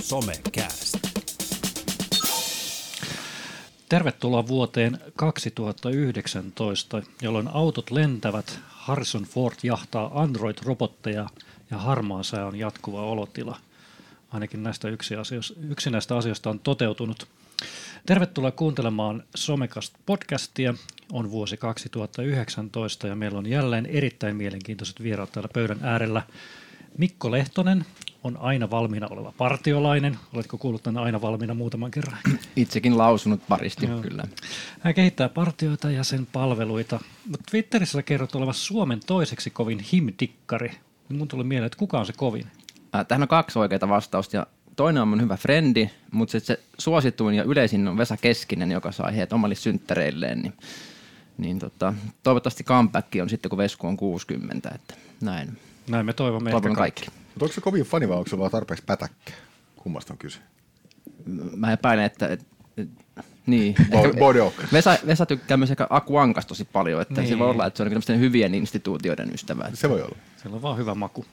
Somecast. Tervetuloa vuoteen 2019, jolloin autot lentävät, Harrison Ford jahtaa Android-robotteja ja harmaa sää on jatkuva olotila. Ainakin näistä yksi, asioista, yksi näistä asioista on toteutunut. Tervetuloa kuuntelemaan Somekast podcastia. On vuosi 2019 ja meillä on jälleen erittäin mielenkiintoiset vieraat täällä pöydän äärellä. Mikko Lehtonen on aina valmiina oleva partiolainen. Oletko kuullut tänne aina valmiina muutaman kerran? Itsekin lausunut paristi, Joo. kyllä. Hän kehittää partioita ja sen palveluita, mutta Twitterissä kerrot olevassa Suomen toiseksi kovin himdikkari. Mun tuli mieleen, että kuka on se kovin? Äh, Tähän on kaksi oikeaa vastausta ja toinen on mun hyvä frendi, mutta se suosituin ja yleisin on Vesa Keskinen, joka sai heidät omalle synttäreilleen. Niin, niin tota, toivottavasti comeback on sitten, kun Vesku on 60, että näin. Näin me toivomme Toivon ehkä kaikki. Mutta onko se kovin fani vai onko se vaan tarpeeksi pätäkkä? Kummasta on kyse? Mä epäilen, että... Et, et, niin. Bo- Ehkä- Bodok. Vesa, Vesa tykkää myös ehkä Aku Ankas tosi paljon, että Niin. se voi olla, että se on niin tämmöisten hyvien instituutioiden ystävä. Se voi olla. Siellä on vaan hyvä maku.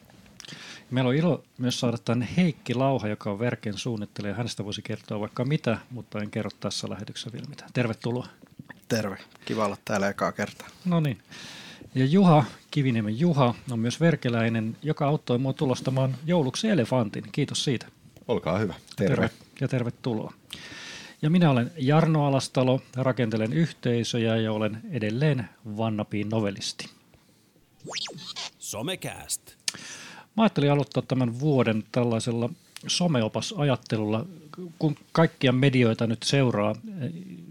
Meillä on ilo myös saada tänne Heikki Lauha, joka on Verken suunnittelija. Hänestä voisi kertoa vaikka mitä, mutta en kerro tässä lähetyksessä vielä mitään. Tervetuloa. Terve. Kiva olla täällä ekaa kertaa. No niin. Ja Juha, Kiviniemen Juha, on myös verkeläinen, joka auttoi mua tulostamaan jouluksi elefantin. Kiitos siitä. Olkaa hyvä. Terve. ja tervetuloa. Ja minä olen Jarno Alastalo, rakentelen yhteisöjä ja olen edelleen Vannapiin novelisti. Somecast. Mä ajattelin aloittaa tämän vuoden tällaisella someopasajattelulla. Kun kaikkia medioita nyt seuraa,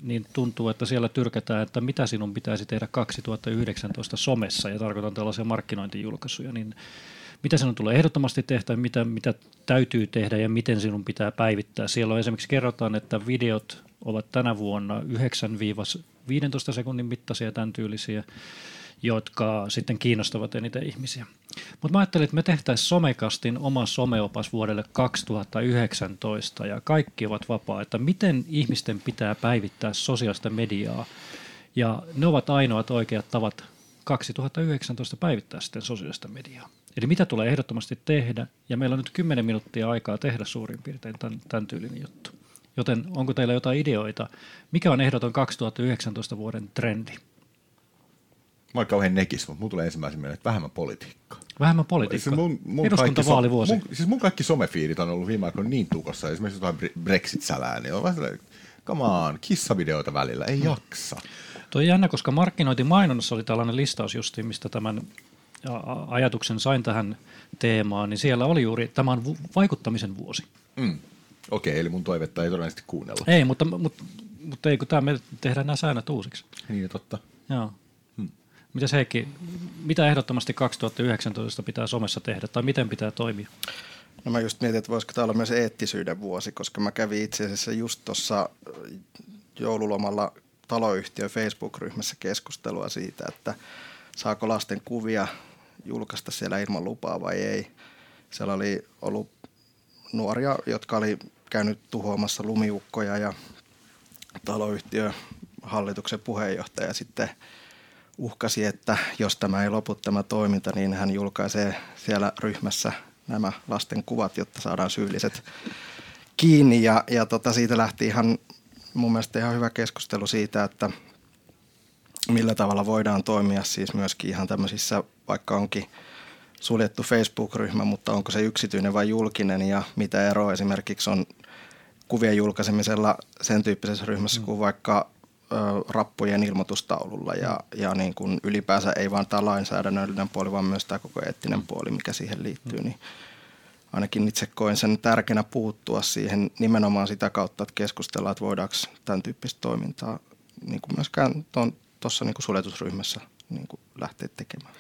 niin tuntuu, että siellä tyrkätään, että mitä sinun pitäisi tehdä 2019 somessa, ja tarkoitan tällaisia markkinointijulkaisuja, niin mitä sinun tulee ehdottomasti tehdä, mitä, mitä täytyy tehdä ja miten sinun pitää päivittää. Siellä on esimerkiksi kerrotaan, että videot ovat tänä vuonna 9-15 sekunnin mittaisia tämän tyylisiä, jotka sitten kiinnostavat eniten ihmisiä. Mutta mä ajattelin, että me tehtäisiin somekastin oma someopas vuodelle 2019 ja kaikki ovat vapaa, että miten ihmisten pitää päivittää sosiaalista mediaa. Ja ne ovat ainoat oikeat tavat 2019 päivittää sitten sosiaalista mediaa. Eli mitä tulee ehdottomasti tehdä, ja meillä on nyt 10 minuuttia aikaa tehdä suurin piirtein tämän, tämän tyylinen juttu. Joten onko teillä jotain ideoita? Mikä on ehdoton 2019 vuoden trendi? Mä oon kauhean nekis, mutta mulla tulee ensimmäisenä mieleen, että vähemmän politiikkaa. Vähemmän politiikkaa. kaikki Eduskuntavaalivuosi. so- mun, siis mun kaikki somefiidit on ollut viime aikoina niin tukossa, esimerkiksi jotain Bre- Brexit-sälää, niin on vaan sellainen, come on, kissavideoita välillä, ei jaksa. Tuo on jännä, koska markkinointimainonnassa oli tällainen listaus justiin, mistä tämän ajatuksen sain tähän teemaan, niin siellä oli juuri, tämä on vu- vaikuttamisen vuosi. Mm. Okei, eli mun toivetta ei todennäköisesti kuunnella. Ei, mutta, mutta, mutta ei, kun tämä me tehdään nämä säännöt uusiksi. Niin, totta. Joo. Mitäs Heikki, mitä ehdottomasti 2019 pitää somessa tehdä, tai miten pitää toimia? No mä just mietin, että voisiko tämä olla myös eettisyyden vuosi, koska mä kävin itse asiassa just tuossa joululomalla taloyhtiön Facebook-ryhmässä keskustelua siitä, että saako lasten kuvia julkaista siellä ilman lupaa vai ei. Siellä oli ollut nuoria, jotka oli käynyt tuhoamassa lumiukkoja ja taloyhtiön hallituksen puheenjohtaja sitten uhkasi, että jos tämä ei lopu tämä toiminta, niin hän julkaisee siellä ryhmässä nämä lasten kuvat, jotta saadaan syylliset kiinni. Ja, ja tota, siitä lähti ihan mun mielestä ihan hyvä keskustelu siitä, että millä tavalla voidaan toimia siis myöskin ihan tämmöisissä, vaikka onkin suljettu Facebook-ryhmä, mutta onko se yksityinen vai julkinen ja mitä eroa esimerkiksi on kuvien julkaisemisella sen tyyppisessä ryhmässä kuin vaikka rappujen ilmoitustaululla ja, ja niin kuin ylipäänsä ei vain tämä lainsäädännöllinen puoli, vaan myös tämä koko eettinen puoli, mikä siihen liittyy, niin ainakin itse koen sen tärkeänä puuttua siihen nimenomaan sitä kautta, että keskustellaan, että voidaanko tämän tyyppistä toimintaa niin kuin myöskään tuossa niin kuin suljetusryhmässä niin kuin lähteä tekemään.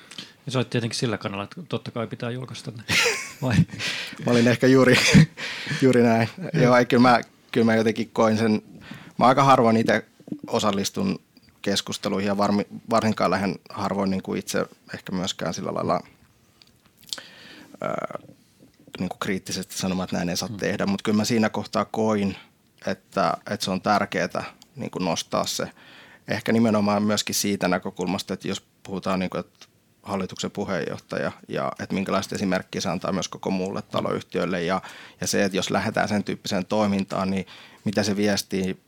Ja sä olet tietenkin sillä kannalla, että totta kai pitää julkaista ne. Vai? Mä olin ehkä juuri, juuri näin. Joo, ei, kyllä, mä, kyllä mä jotenkin koin sen, mä aika harvoin itse osallistun keskusteluihin ja varmi, varsinkaan lähden harvoin niin kuin itse ehkä myöskään sillä lailla ää, niin kuin kriittisesti sanomaan, että näin ei saa tehdä, mutta kyllä mä siinä kohtaa koin, että, että se on tärkeää niin kuin nostaa se. Ehkä nimenomaan myöskin siitä näkökulmasta, että jos puhutaan, niin kuin, että hallituksen puheenjohtaja ja että minkälaista esimerkkiä se antaa myös koko muulle taloyhtiölle ja, ja se, että jos lähdetään sen tyyppiseen toimintaan, niin mitä se viestii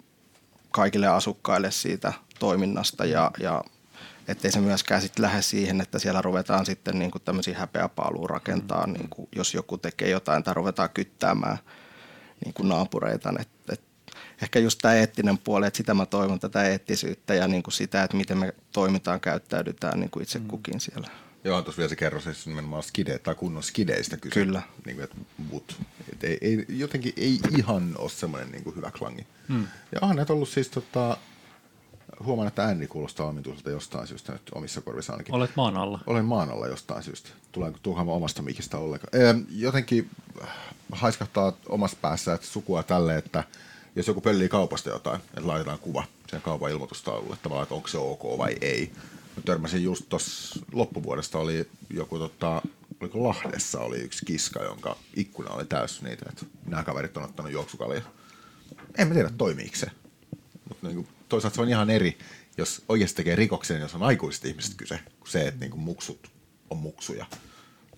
kaikille asukkaille siitä toiminnasta ja, ja ettei se myöskään sitten lähde siihen, että siellä ruvetaan sitten niin kuin tämmöisiä häpeäpaaluun rakentaa, mm. niin kuin jos joku tekee jotain tai ruvetaan kyttäämään niin kuin naapureita. Et, et ehkä just tämä eettinen puoli, että sitä mä toivon tätä eettisyyttä ja niin kuin sitä, että miten me toimitaan, käyttäydytään niin kuin itse mm. kukin siellä. Joo, tuossa vielä se kerro siis nimenomaan skide, tai kunnon skideistä kyse. Kyllä. Niin kuin, että, but, et ei, ei, jotenkin ei ihan ole semmoinen niin kuin hyvä klangi. Hmm. Ja on näitä ollut siis tota, huomaan, että ääni kuulostaa omituiselta jostain syystä nyt omissa korvissa ainakin. Olet maan alla. Olen maan alla jostain syystä. Tuleeko tuhamaan omasta mikistä ollenkaan. Ee, jotenkin haiskahtaa omassa päässä että sukua tälle, että jos joku pöllii kaupasta jotain, että laitetaan kuva sen kaupan ilmoitustaululle, tavallaan, että onko se ok vai ei. Mä törmäsin just tuossa loppuvuodesta oli joku, tota, oliko Lahdessa oli yksi kiska, jonka ikkuna oli täys niitä, että nämä kaverit on ottanut juoksukalia. En mä tiedä, toimiiko se. Mutta niin toisaalta se on ihan eri, jos oikeasti tekee rikoksen, jos on aikuiset ihmiset kyse, kuin se, että niin kuin muksut on muksuja.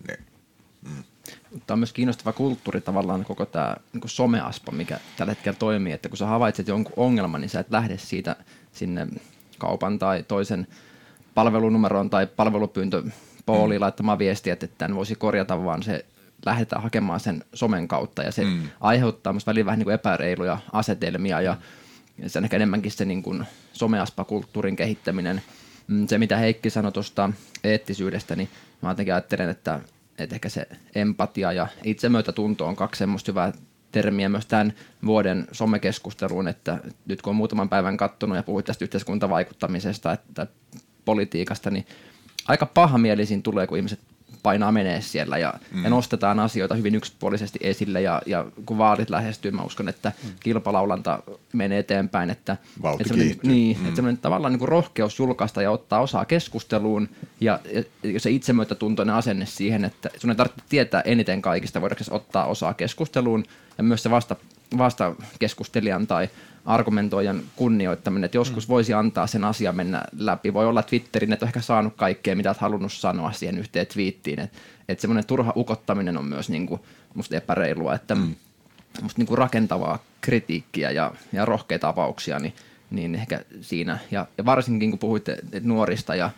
Ne, mm. Tämä on myös kiinnostava kulttuuri tavallaan koko tämä niin someaspa, mikä tällä hetkellä toimii, että kun sä havaitset jonkun ongelman, niin sä et lähde siitä sinne kaupan tai toisen palvelunumeroon tai palvelupyyntö Pooliin mm. laittamaan viestiä, että tämän voisi korjata, vaan se lähdetään hakemaan sen somen kautta ja se mm. aiheuttaa myös välillä vähän niin kuin epäreiluja asetelmia ja mm. se on ehkä enemmänkin se niin kuin someaspa-kulttuurin kehittäminen. Mm, se, mitä Heikki sanoi tuosta eettisyydestä, niin mä jotenkin ajattelen, että, että ehkä se empatia ja itsemyötätunto on kaksi semmoista hyvää termiä myös tämän vuoden somekeskusteluun, että nyt kun on muutaman päivän kattonut ja puhuit tästä yhteiskuntavaikuttamisesta, että politiikasta, niin aika pahamielisin tulee, kun ihmiset painaa menee siellä ja, mm. ja nostetaan asioita hyvin yksipuolisesti esille ja, ja kun vaalit lähestyy, mä uskon, että mm. kilpalaulanta menee eteenpäin, että, että niin, mm. että tavallaan niin kuin rohkeus julkaista ja ottaa osaa keskusteluun ja, ja se itsemyötätuntoinen asenne siihen, että sun ei tarvitse tietää eniten kaikista, voidaanko ottaa osaa keskusteluun ja myös se vasta, vasta keskustelijan tai argumentoijan kunnioittaminen, että joskus mm. voisi antaa sen asian mennä läpi. Voi olla Twitterin, että on ehkä saanut kaikkea, mitä olet halunnut sanoa siihen yhteen twiittiin. Että et semmoinen turha ukottaminen on myös niinku, musta epäreilua, että mm. musta niinku rakentavaa kritiikkiä ja, ja rohkeita avauksia, niin, niin ehkä siinä. Ja, ja varsinkin kun puhuitte nuorista ja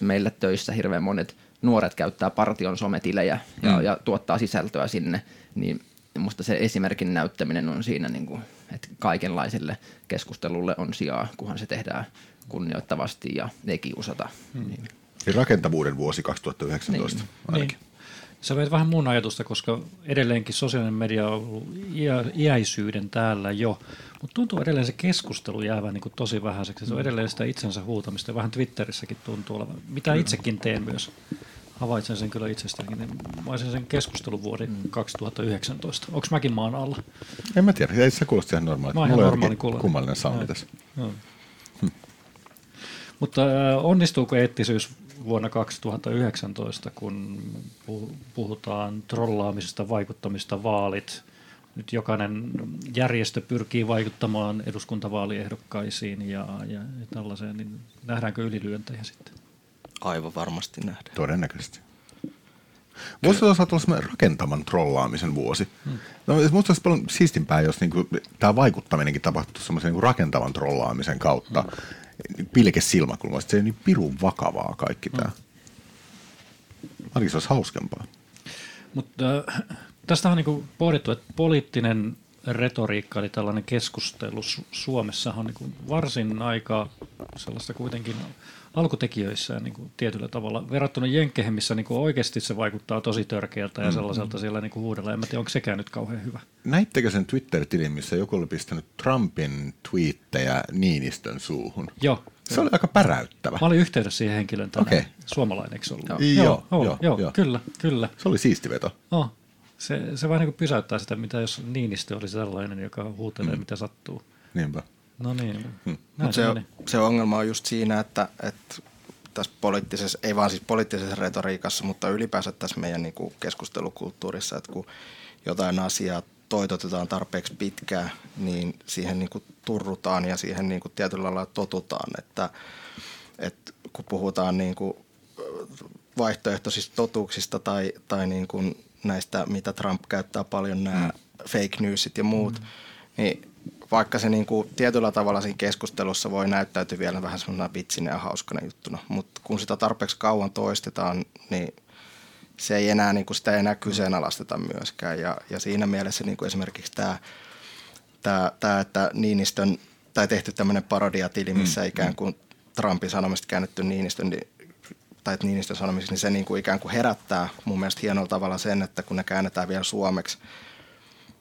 meillä töissä hirveän monet nuoret käyttää partion sometilejä ja, mm. ja tuottaa sisältöä sinne, niin musta se esimerkin näyttäminen on siinä, niin kuin, että kaikenlaiselle keskustelulle on sijaa, kunhan se tehdään kunnioittavasti ja ei kiusata. Hmm. Niin. Rakentavuuden vuosi 2019 niin. ainakin. Niin. Sä veit vähän mun ajatusta, koska edelleenkin sosiaalinen media on ollut iä, iäisyyden täällä jo, mutta tuntuu edelleen se keskustelu jäävän niin tosi vähäiseksi. Se on hmm. edelleen sitä itsensä huutamista ja vähän Twitterissäkin tuntuu olevan, mitä itsekin teen myös havaitsen sen kyllä itsestäänkin. Mä olisin sen keskustelun vuosi mm. 2019. Onko mäkin maan alla? En mä tiedä, ei se kuulosti ihan normaali. Mä ihan normaali kuulosti. Kummallinen soundi tässä. Hm. Mutta äh, onnistuuko eettisyys vuonna 2019, kun puhutaan trollaamisesta, vaikuttamista, vaalit? Nyt jokainen järjestö pyrkii vaikuttamaan eduskuntavaaliehdokkaisiin ja, ja tällaiseen, niin nähdäänkö ylilyöntejä sitten? Aivan varmasti nähdään. Todennäköisesti. Voisi olla olla rakentavan trollaamisen vuosi. Hmm. No, musta olisi paljon siistimpää, jos niinku, tämä vaikuttaminenkin tapahtuu semmoisen niinku rakentavan trollaamisen kautta. Hmm. Pilke silmäkulmasta. Se on niin pirun vakavaa kaikki tämä. Hmm. Ainakin se olisi hauskempaa. Mutta äh, tästä on niinku pohdittu, että poliittinen retoriikka, eli tällainen keskustelu Suomessa on niin varsin aika sellaista kuitenkin alkutekijöissään niin kuin tietyllä tavalla. Verrattuna Jenkkeihin, missä niin kuin oikeasti se vaikuttaa tosi törkeältä ja mm, sellaiselta mm. siellä niin kuin huudella. En tiedä, onko sekään nyt kauhean hyvä. Näittekö sen Twitter-tilin, missä joku oli pistänyt Trumpin twiittejä Niinistön suuhun? Joo. Se oli aika päräyttävä. Mä olin yhteydessä siihen henkilön tänään. Okay. Suomalainen, ollut? Joo, joo, joo, joo, joo, joo, kyllä, kyllä. Se oli siisti veto. Oh. Se, se vähän niin kuin pysäyttää sitä, mitä jos Niinistö oli sellainen, joka huutelee, mm. mitä sattuu. Niinpä. No niin. Hmm. se, se ongelma on just siinä, että, että tässä poliittisessa, ei vaan siis poliittisessa retoriikassa, mutta ylipäänsä tässä meidän niin kuin keskustelukulttuurissa, että kun jotain asiaa toitotetaan tarpeeksi pitkään, niin siihen niin kuin turrutaan ja siihen niin kuin tietyllä lailla totutaan, että, että kun puhutaan niin kuin vaihtoehtoisista totuuksista tai, tai niin kuin näistä, mitä Trump käyttää paljon, nämä mm. fake newsit ja muut, mm. niin vaikka se niin kuin tietyllä tavalla siinä keskustelussa voi näyttäytyä vielä vähän semmoinen vitsinä ja hauskana juttuna, mutta kun sitä tarpeeksi kauan toistetaan, niin se ei enää, niin kuin sitä ei enää kyseenalaisteta myöskään. Ja, ja siinä mielessä niin kuin esimerkiksi tämä, tämä, tämä, että Niinistön, tai tehty tämmöinen parodiatili, missä mm. ikään kuin Trumpin sanomista käännetty Niinistön, niin tai että Niinistön sanomista, niin se niin kuin ikään kuin herättää mun mielestä hienolla tavalla sen, että kun ne käännetään vielä suomeksi,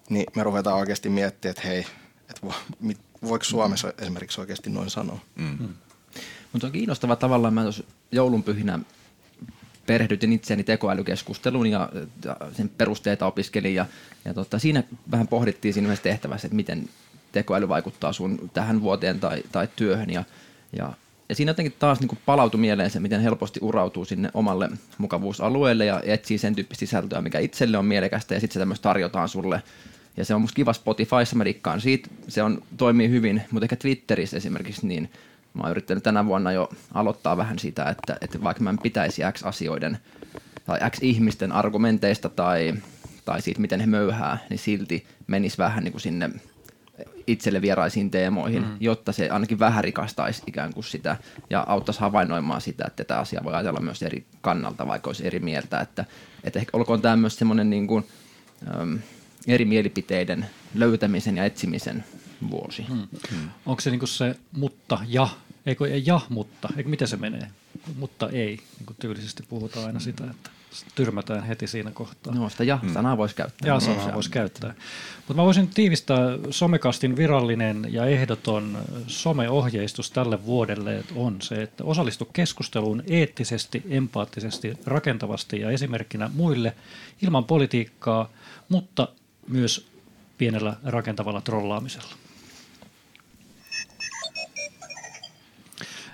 niin me ruvetaan oikeasti miettimään, että hei, että vo, mit, voiko Suomessa esimerkiksi oikeasti noin sanoa. Mm. Mm. Mutta on kiinnostava tavallaan, mä joulunpyhinä perehdytin itseäni tekoälykeskusteluun ja, ja sen perusteita opiskelin ja, ja tota, siinä vähän pohdittiin siinä yhdessä tehtävässä, että miten tekoäly vaikuttaa sun tähän vuoteen tai, tai työhön ja, ja ja siinä jotenkin taas niin palautui mieleen se, miten helposti urautuu sinne omalle mukavuusalueelle ja etsii sen tyyppistä sisältöä, mikä itselle on mielekästä ja sitten se tämmöistä tarjotaan sulle. Ja se on musta kiva Spotifyssa, mä rikkaan siitä, se on, toimii hyvin, mutta ehkä Twitterissä esimerkiksi niin mä oon yrittänyt tänä vuonna jo aloittaa vähän sitä, että, että vaikka mä en pitäisi X asioiden tai X ihmisten argumenteista tai, tai siitä, miten he möyhää, niin silti menisi vähän niin kuin sinne itselle vieraisiin teemoihin, mm. jotta se ainakin vähän rikastaisi ikään kuin sitä ja auttaisi havainnoimaan sitä, että tämä asia voi ajatella myös eri kannalta, vaikka olisi eri mieltä. Että, että ehkä olkoon tämä myös semmoinen niin kuin, äm, eri mielipiteiden löytämisen ja etsimisen vuosi. Mm. Mm. Onko se niin kuin se mutta ja, eikö ei ja mutta, eikö miten se menee? Mutta ei, niin kuin tyylisesti puhutaan aina sitä, että tyrmätään heti siinä kohtaa. No sitä ja-sanaa mm. voisi käyttää. Ja-sanaa voisi käyttää. Mutta mä voisin tiivistää Somekastin virallinen ja ehdoton someohjeistus tälle vuodelle on se, että osallistu keskusteluun eettisesti, empaattisesti, rakentavasti ja esimerkkinä muille ilman politiikkaa, mutta myös pienellä rakentavalla trollaamisella.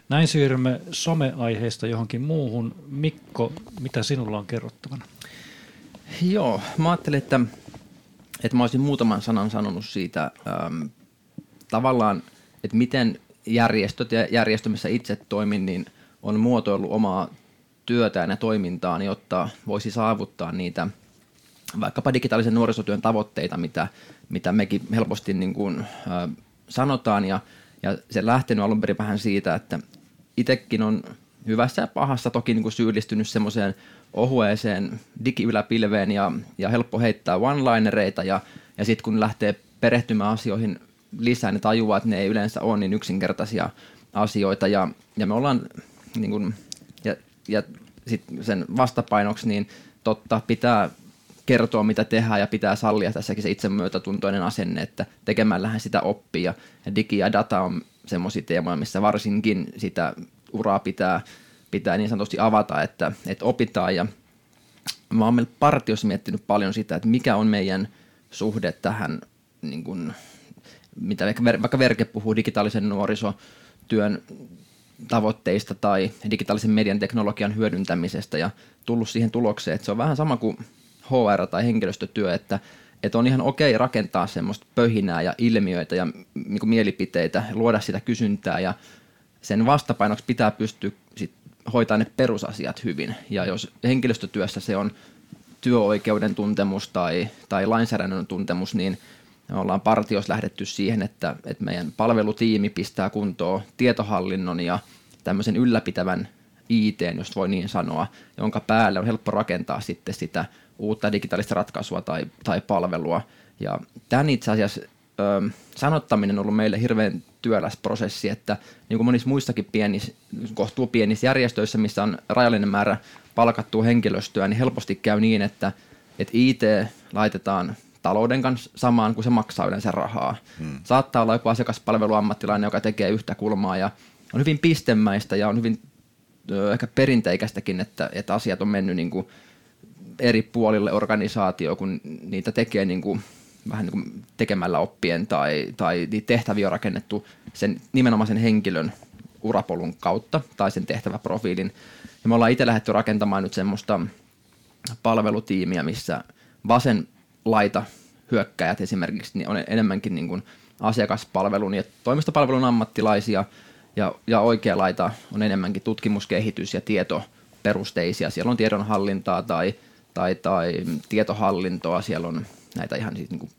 Näin siirrymme someaiheesta johonkin muuhun. Mikko, mitä sinulla on kerrottavana? Joo, mä ajattelin, että, että mä olisin muutaman sanan sanonut siitä ähm, tavallaan, että miten järjestöt ja järjestö, missä itse toimin, niin on muotoillut omaa työtään ja toimintaan, jotta voisi saavuttaa niitä vaikkapa digitaalisen nuorisotyön tavoitteita, mitä, mitä mekin helposti niin kuin, äh, sanotaan. Ja, ja se lähtenyt alun perin vähän siitä, että itsekin on hyvässä ja pahassa toki niin kuin syyllistynyt semmoiseen ohueeseen digiyläpilveen ja, ja helppo heittää one-linereita ja, ja sitten kun lähtee perehtymään asioihin lisää, niin tajuaa, että ne ei yleensä ole niin yksinkertaisia asioita ja, ja me ollaan niin kuin, ja, ja sit sen vastapainoksi niin totta pitää kertoa, mitä tehdään ja pitää sallia tässäkin se itsemyötätuntoinen asenne, että tekemällähän sitä oppia. Ja digi ja data on semmoisia teemoja, missä varsinkin sitä uraa pitää, pitää niin sanotusti avata, että, että opitaan. Ja mä oon meillä partiossa miettinyt paljon sitä, että mikä on meidän suhde tähän, niin kuin, mitä vaikka Verke puhuu digitaalisen nuorisotyön tavoitteista tai digitaalisen median teknologian hyödyntämisestä ja tullut siihen tulokseen, että se on vähän sama kuin HR tai henkilöstötyö, että, että on ihan okei rakentaa semmoista pöhinää ja ilmiöitä ja niin mielipiteitä, luoda sitä kysyntää ja sen vastapainoksi pitää pystyä sit hoitaa ne perusasiat hyvin. Ja jos henkilöstötyössä se on työoikeuden tuntemus tai, tai lainsäädännön tuntemus, niin me ollaan partiossa lähdetty siihen, että, että meidän palvelutiimi pistää kuntoon tietohallinnon ja tämmöisen ylläpitävän IT, jos voi niin sanoa, jonka päälle on helppo rakentaa sitten sitä uutta digitaalista ratkaisua tai, tai palvelua. Ja tämän itse asiassa ö, sanottaminen on ollut meille hirveän työläs prosessi, että niin kuin monissa muissakin pienissä, kohtuu pienissä järjestöissä, missä on rajallinen määrä palkattua henkilöstöä, niin helposti käy niin, että, että IT laitetaan talouden kanssa samaan, kun se maksaa yleensä rahaa. Hmm. Saattaa olla joku asiakaspalveluammattilainen, joka tekee yhtä kulmaa ja on hyvin pistemäistä ja on hyvin ö, ehkä perinteikästäkin, että, että asiat on mennyt niin kuin eri puolille organisaatio, kun niitä tekee niin kuin, vähän niin kuin tekemällä oppien tai, tai niitä tehtäviä on rakennettu sen nimenomaan sen henkilön urapolun kautta tai sen tehtäväprofiilin. Ja me ollaan itse lähdetty rakentamaan nyt semmoista palvelutiimiä, missä vasen laita hyökkäjät esimerkiksi niin on enemmänkin niin kuin asiakaspalvelun ja toimistopalvelun ammattilaisia ja, ja oikea laita on enemmänkin tutkimus, kehitys ja tieto perusteisia. Siellä on tiedonhallintaa tai, tai, tai tietohallintoa, siellä on näitä ihan siis niin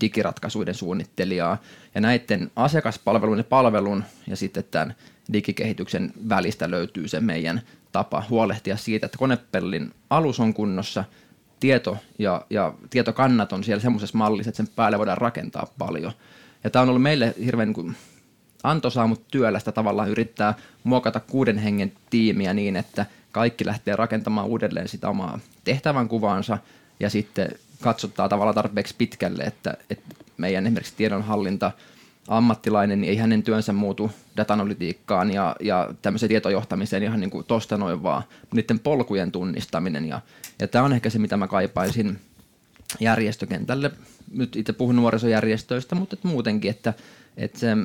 digiratkaisuiden suunnittelijaa. Ja näiden asiakaspalvelun ja palvelun ja sitten tämän digikehityksen välistä löytyy se meidän tapa huolehtia siitä, että konepellin alus on kunnossa, tieto ja, ja tietokannat on siellä semmoisessa mallissa, että sen päälle voidaan rakentaa paljon. Ja tämä on ollut meille hirveän niin antoisaa, mutta työlästä tavallaan yrittää muokata kuuden hengen tiimiä niin, että kaikki lähtee rakentamaan uudelleen sitä omaa tehtävän kuvaansa ja sitten katsotaan tavallaan tarpeeksi pitkälle, että, että meidän esimerkiksi tiedonhallinta ammattilainen, niin ei hänen työnsä muutu datanalytiikkaan ja, ja tämmöiseen tietojohtamiseen ihan niin kuin tosta noin vaan, niiden polkujen tunnistaminen. Ja, ja tämä on ehkä se, mitä mä kaipaisin järjestökentälle. Nyt itse puhun nuorisojärjestöistä, mutta et muutenkin, että, että se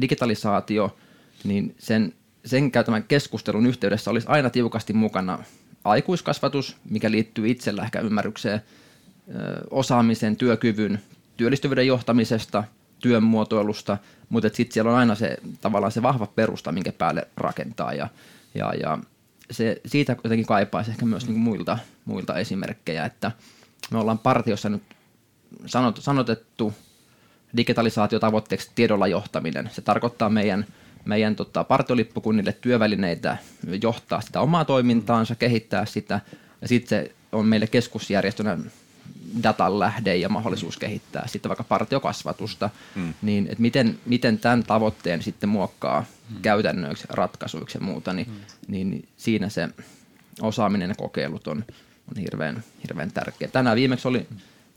digitalisaatio, niin sen, sen käytämän keskustelun yhteydessä olisi aina tiukasti mukana aikuiskasvatus, mikä liittyy itsellä ehkä ymmärrykseen – osaamisen, työkyvyn, työllistyvyyden johtamisesta, työn muotoilusta, mutta sitten siellä on aina se tavallaan se vahva perusta, minkä päälle rakentaa ja, ja, ja se, siitä jotenkin kaipaisi ehkä myös niin muilta, muilta esimerkkejä, että me ollaan partiossa nyt sanot, sanotettu digitalisaatiotavoitteeksi tiedolla johtaminen. Se tarkoittaa meidän, meidän tota, partiolippukunnille työvälineitä johtaa sitä omaa toimintaansa, kehittää sitä ja sitten se on meille keskusjärjestönä datan lähde ja mahdollisuus kehittää sitten vaikka partiokasvatusta, mm. niin että miten, miten tämän tavoitteen sitten muokkaa mm. käytännöiksi, ratkaisuiksi ja muuta, niin, mm. niin siinä se osaaminen ja kokeilut on, on hirveän, hirveän tärkeä. Tänään viimeksi oli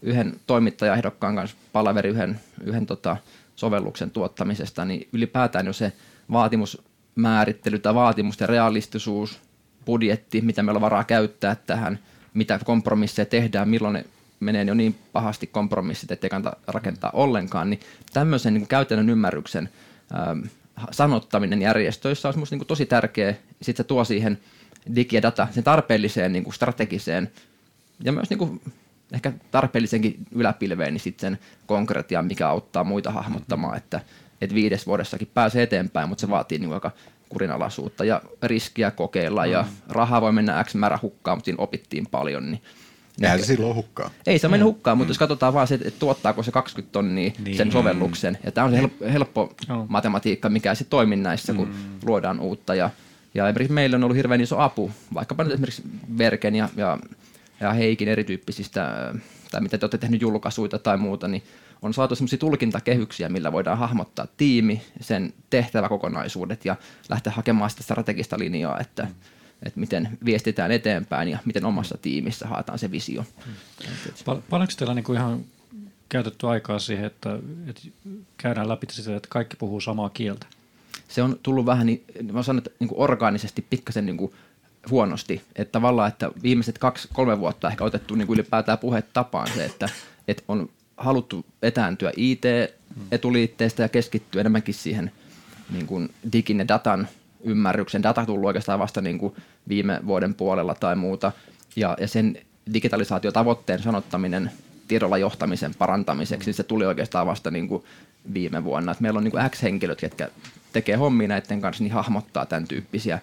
yhden toimittajaehdokkaan kanssa palaveri yhden, yhden tota sovelluksen tuottamisesta, niin ylipäätään jo se vaatimusmäärittely tai vaatimusten realistisuus, budjetti, mitä meillä on varaa käyttää tähän, mitä kompromisseja tehdään, milloin ne menee jo niin pahasti kompromissit, ettei kannata rakentaa ollenkaan, niin tämmöisen niin käytännön ymmärryksen ähm, sanottaminen järjestöissä on niin tosi tärkeä. Sitten se tuo siihen digi- ja data, sen tarpeelliseen niin kuin strategiseen ja myös niin kuin ehkä tarpeellisenkin yläpilveen, niin sitten sen konkretian, mikä auttaa muita hahmottamaan, että, että viides vuodessakin pääsee eteenpäin, mutta se vaatii niin aika kurinalaisuutta ja riskiä kokeilla mm. ja rahaa voi mennä X määrä hukkaan, mutta siinä opittiin paljon, niin Eihän se silloin hukkaa. Ei se mene hukkaan, mutta mm. jos katsotaan vaan se, että tuottaako se 20 tonnia niin. sen sovelluksen. Ja tämä on se helppo, helppo oh. matematiikka, mikä sitten toimii näissä, kun mm. luodaan uutta. Ja, ja esimerkiksi meillä on ollut hirveän iso apu, vaikkapa nyt esimerkiksi Verken ja, ja, ja Heikin erityyppisistä, tai mitä te olette tehnyt julkaisuita tai muuta, niin on saatu sellaisia tulkintakehyksiä, millä voidaan hahmottaa tiimi, sen tehtäväkokonaisuudet ja lähteä hakemaan sitä strategista linjaa, että mm että miten viestitään eteenpäin ja miten omassa tiimissä haetaan se visio. Pal- paljonko teillä niin kuin ihan käytetty aikaa siihen, että, että käydään läpi sitä, että kaikki puhuu samaa kieltä? Se on tullut vähän, niin, mä sanon, että niin kuin orgaanisesti pikkasen niin kuin huonosti. Että tavallaan, että viimeiset kaksi, kolme vuotta ehkä otettu niin kuin ylipäätään tapaan se, että, että on haluttu etääntyä IT-etuliitteestä ja keskittyä enemmänkin siihen niin kuin digin ja datan ymmärryksen. Data tullut oikeastaan vasta niin kuin viime vuoden puolella tai muuta. Ja, ja sen digitalisaatiotavoitteen sanottaminen tiedolla johtamisen parantamiseksi, niin se tuli oikeastaan vasta niin kuin viime vuonna. Et meillä on niin kuin X-henkilöt, jotka tekee hommia näiden kanssa, niin hahmottaa tämän tyyppisiä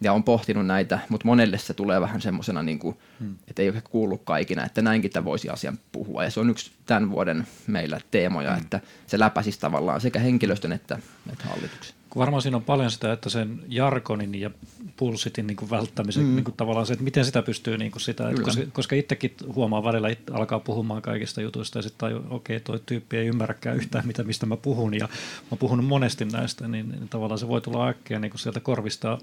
ja on pohtinut näitä, mutta monelle se tulee vähän semmoisena, niin kuin, hmm. että ei ole kuullut kaikina, että näinkin tämä voisi asian puhua. Ja se on yksi tämän vuoden meillä teemoja, hmm. että se läpäsisi tavallaan sekä henkilöstön että, että hallituksen. Kun varmaan siinä on paljon sitä, että sen jargonin ja pulssitin niin kuin välttämisen, mm. niin kuin tavallaan se, että miten sitä pystyy niin kuin sitä, että koska, koska itsekin huomaa välillä, että alkaa puhumaan kaikista jutuista ja sitten okei, okay, toi tyyppi ei ymmärräkään yhtään, mitä, mistä mä puhun ja mä oon puhunut monesti näistä, niin, niin tavallaan se voi tulla äkkiä niin kuin sieltä korvista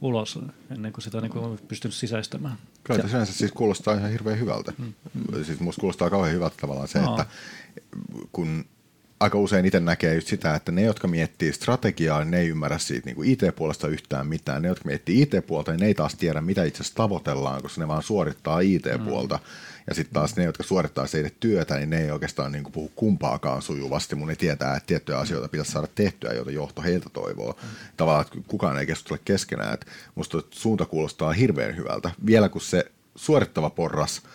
ulos ennen kuin sitä niin kuin on pystynyt sisäistämään. Kyllä se sinänsä siis kuulostaa ihan hirveän hyvältä. Mm. Siis musta kuulostaa kauhean hyvältä tavallaan se, no. että kun aika usein itse näkee just sitä, että ne, jotka miettii strategiaa, ne ei ymmärrä siitä niin kuin IT-puolesta yhtään mitään. Ne, jotka miettii IT-puolta, niin ne ei taas tiedä, mitä itse asiassa tavoitellaan, koska ne vaan suorittaa IT-puolta. Mm. Ja sitten taas ne, jotka suorittaa se työtä, niin ne ei oikeastaan niin kuin puhu kumpaakaan sujuvasti. Mun ei tietää, että tiettyjä asioita pitäisi saada tehtyä, joita johto heiltä toivoo. Tavallaan, että kukaan ei keskustele keskenään. Että musta suunta kuulostaa hirveän hyvältä. Vielä kun se suorittava porras –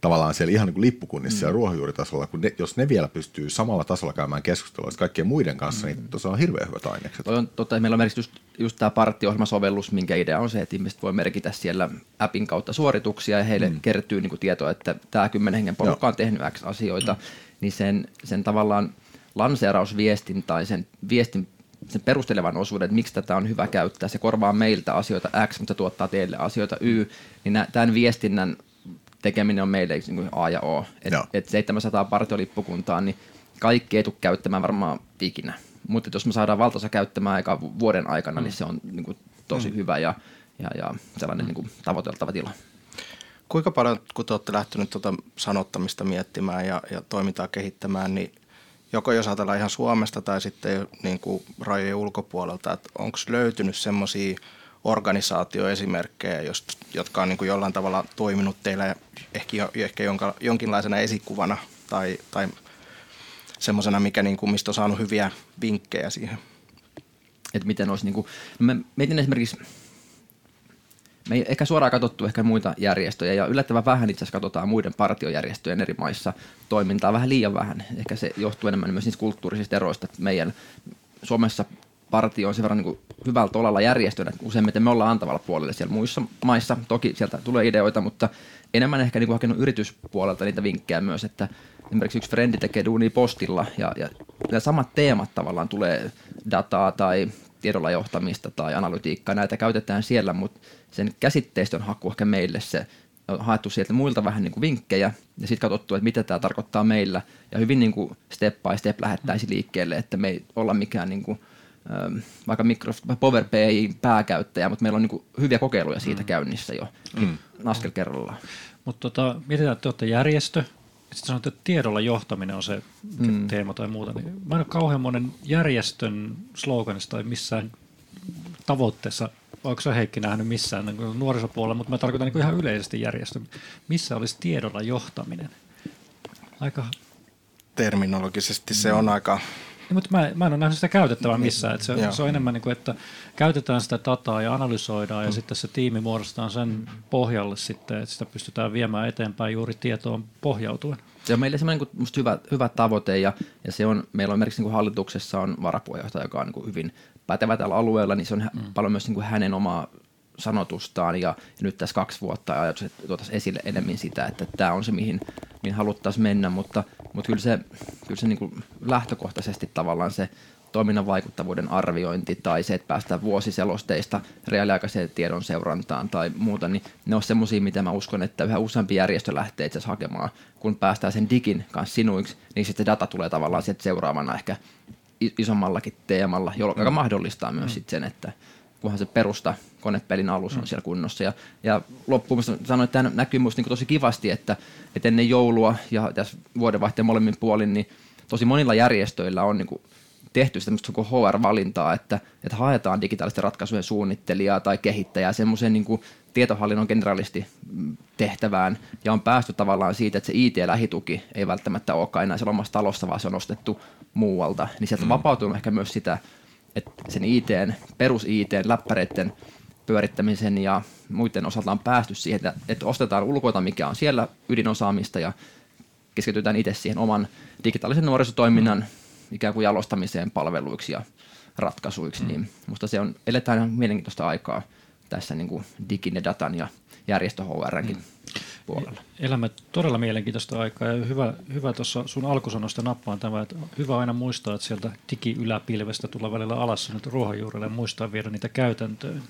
tavallaan siellä ihan niin kuin lippukunnissa mm. ja ruohonjuuritasolla, kun ne, jos ne vielä pystyy samalla tasolla käymään keskustelua kaikkien muiden kanssa, niin mm. niin se on hirveän hyvät ainekset. Toi on totta, meillä on merkitys just, just tämä partiohjelmasovellus, minkä idea on se, että ihmiset voi merkitä siellä appin kautta suorituksia ja heille mm. kertyy niin kuin tietoa, että tämä kymmenen hengen porukka on tehnyt X asioita, mm. niin sen, sen tavallaan lanseerausviestin tai sen viestin sen perustelevan osuuden, että miksi tätä on hyvä käyttää. Se korvaa meiltä asioita X, mutta tuottaa teille asioita Y. Niin tämän viestinnän tekeminen on meille niin kuin A ja O. Että et 700 partiolippukuntaa, niin kaikki ei tule käyttämään varmaan ikinä. Mutta jos me saadaan valtaosa käyttämään aika vuoden aikana, mm. niin se on niin kuin, tosi mm. hyvä ja, ja, ja sellainen mm. niin kuin, tavoiteltava tila. Kuinka paljon, kun te olette lähteneet tuota sanottamista miettimään ja, ja toimintaa kehittämään, niin joko jos ajatellaan ihan Suomesta tai sitten niin kuin rajojen ulkopuolelta, että onko löytynyt semmoisia organisaatioesimerkkejä, jotka on niin kuin jollain tavalla toiminut teillä ehkä, ehkä jonka, jonkinlaisena esikuvana tai, tai semmoisena, mikä niin kuin, mistä on saanut hyviä vinkkejä siihen? Että miten olisi, niin kuin, no mä mietin esimerkiksi, me ei ehkä suoraan katsottu ehkä muita järjestöjä ja yllättävän vähän itse asiassa katsotaan muiden partiojärjestöjen eri maissa toimintaa vähän liian vähän. Ehkä se johtuu enemmän myös niistä kulttuurisista eroista, että meidän Suomessa partio on sen verran niin hyvällä tolalla järjestönä, että useimmiten me ollaan antavalla puolella siellä muissa maissa. Toki sieltä tulee ideoita, mutta enemmän ehkä niin kuin hakenut yrityspuolelta niitä vinkkejä myös, että esimerkiksi yksi frendi tekee duunia postilla ja, ja nämä samat teemat tavallaan tulee dataa tai tiedolla johtamista tai analytiikkaa, näitä käytetään siellä, mutta sen käsitteistön haku ehkä meille se on haettu sieltä muilta vähän niin kuin vinkkejä ja sitten katsottu, että mitä tämä tarkoittaa meillä ja hyvin niin kuin step by step lähettäisi liikkeelle, että me ei olla mikään niin kuin, vaikka Microsoft Power BI pääkäyttäjä, mutta meillä on niin hyviä kokeiluja siitä mm. käynnissä jo mm. askel kerrallaan. Mutta tota, mietitään, että te olette järjestö, sitten sanoit, että tiedolla johtaminen on se mm. teema tai muuta. Niin mä en ole kauhean monen järjestön sloganista tai missään tavoitteessa, onko se Heikki nähnyt missään niin nuorisopuolella, mutta mä tarkoitan niin ihan yleisesti järjestön. Missä olisi tiedolla johtaminen? Aika... Terminologisesti se on aika niin, mutta mä, mä en ole nähnyt sitä käytettävää missään. Että se, se on enemmän niin kuin, että käytetään sitä dataa ja analysoidaan mm. ja sitten se tiimi muodostaa sen pohjalle sitten, että sitä pystytään viemään eteenpäin juuri tietoon pohjautuen. Se on meille semmoinen niin hyvä, hyvä tavoite ja, ja se on, meillä on esimerkiksi niin hallituksessa on varapuheenjohtaja, joka on niin hyvin pätevä tällä alueella, niin se on mm. paljon myös niin kuin hänen omaa sanotustaan ja, ja nyt tässä kaksi vuotta ajatus, että tuotaisiin esille enemmän sitä, että tämä on se, mihin, mihin haluttaisiin mennä, mutta, mutta kyllä se, kyllä se niin kuin lähtökohtaisesti tavallaan se toiminnan vaikuttavuuden arviointi tai se, että päästään vuosiselosteista reaaliaikaiseen tiedon seurantaan tai muuta, niin ne on semmoisia, mitä mä uskon, että yhä useampi järjestö lähtee itse hakemaan. Kun päästään sen digin kanssa sinuiksi, niin sitten se data tulee tavallaan sieltä seuraavana ehkä isommallakin teemalla, jolloin mm. mahdollistaa myös mm. sit sen, että kunhan se perusta konepelin alus on mm. siellä kunnossa. Ja, ja loppuun sanoin, että tämä näkyy minusta niin tosi kivasti, että, että ennen joulua ja tässä vuodenvaihteen molemmin puolin, niin tosi monilla järjestöillä on niin kuin tehty sitä HR-valintaa, että, että haetaan digitaalisten ratkaisujen suunnittelijaa tai kehittäjää semmoisen niin tietohallinnon generalisti tehtävään ja on päästy tavallaan siitä, että se IT-lähituki ei välttämättä olekaan enää siellä omassa talossa, vaan se on ostettu muualta. Niin sieltä mm. vapautuu ehkä myös sitä, että sen IT, perus IT, läppäreiden pyörittämisen ja muiden osalta on päästy siihen, että, ostetaan ulkoita, mikä on siellä ydinosaamista ja keskitytään itse siihen oman digitaalisen nuorisotoiminnan mm. ikään kuin jalostamiseen palveluiksi ja ratkaisuiksi. Mm. Niin musta se on, eletään ihan mielenkiintoista aikaa tässä niin kuin digin ja datan ja järjestö HRnkin mm. Puolella. Elämme todella mielenkiintoista aikaa ja hyvä, hyvä tuossa sun alkusanosta nappaan tämä, että hyvä aina muistaa, että sieltä digiyläpilvestä tulla välillä alas nyt ruohonjuurelle ja muistaa viedä niitä käytäntöön.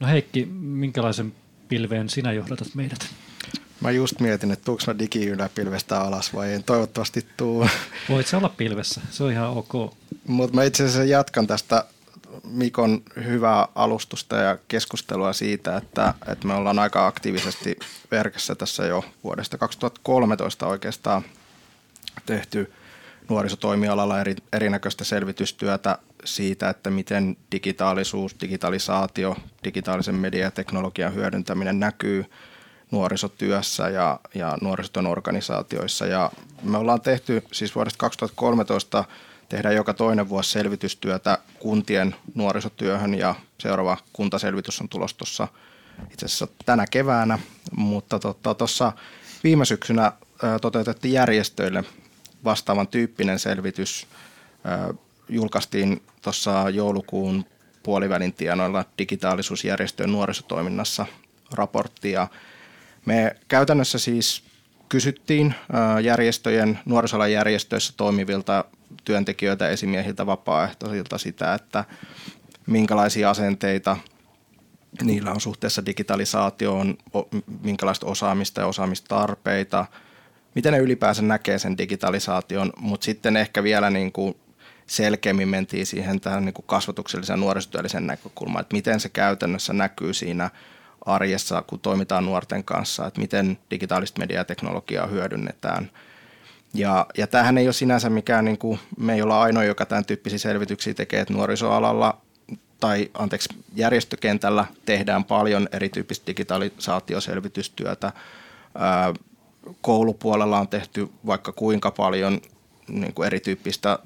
No Heikki, minkälaisen pilveen sinä johdatat meidät? Mä just mietin, että tuuks mä digiyläpilvestä alas vai en toivottavasti tuu. Voit se olla pilvessä, se on ihan ok. Mutta mä itse asiassa jatkan tästä Mikon hyvää alustusta ja keskustelua siitä, että, että me ollaan aika aktiivisesti verkessä tässä jo vuodesta 2013 oikeastaan tehty nuorisotoimialalla eri, erinäköistä selvitystyötä siitä, että miten digitaalisuus, digitalisaatio, digitaalisen media- ja teknologian hyödyntäminen näkyy nuorisotyössä ja, ja nuorisotyön organisaatioissa. Ja me ollaan tehty siis vuodesta 2013 tehdään joka toinen vuosi selvitystyötä kuntien nuorisotyöhön ja seuraava kuntaselvitys on tulossa tuossa itse asiassa tänä keväänä, mutta tuossa tota, viime syksynä toteutettiin järjestöille vastaavan tyyppinen selvitys. Julkaistiin tuossa joulukuun puolivälin tienoilla digitaalisuusjärjestöjen nuorisotoiminnassa raporttia. Me käytännössä siis kysyttiin järjestöjen, nuorisoalan järjestöissä toimivilta työntekijöiltä, esimiehiltä, vapaaehtoisilta sitä, että minkälaisia asenteita niillä on suhteessa digitalisaatioon, minkälaista osaamista ja osaamistarpeita, miten ne ylipäänsä näkee sen digitalisaation, mutta sitten ehkä vielä niin kuin selkeämmin mentiin siihen tähän niin kuin kasvatuksellisen nuorisotyöllisen näkökulmaan, että miten se käytännössä näkyy siinä arjessa, kun toimitaan nuorten kanssa, että miten digitaalista mediaa ja teknologiaa hyödynnetään. Ja, ja tämähän ei ole sinänsä mikään, niin kuin, me ei olla ainoa, joka tämän tyyppisiä selvityksiä tekee, että nuorisoalalla tai anteeksi, järjestökentällä tehdään paljon erityyppistä digitalisaatioselvitystyötä. Koulupuolella on tehty vaikka kuinka paljon niin kuin erityyppistä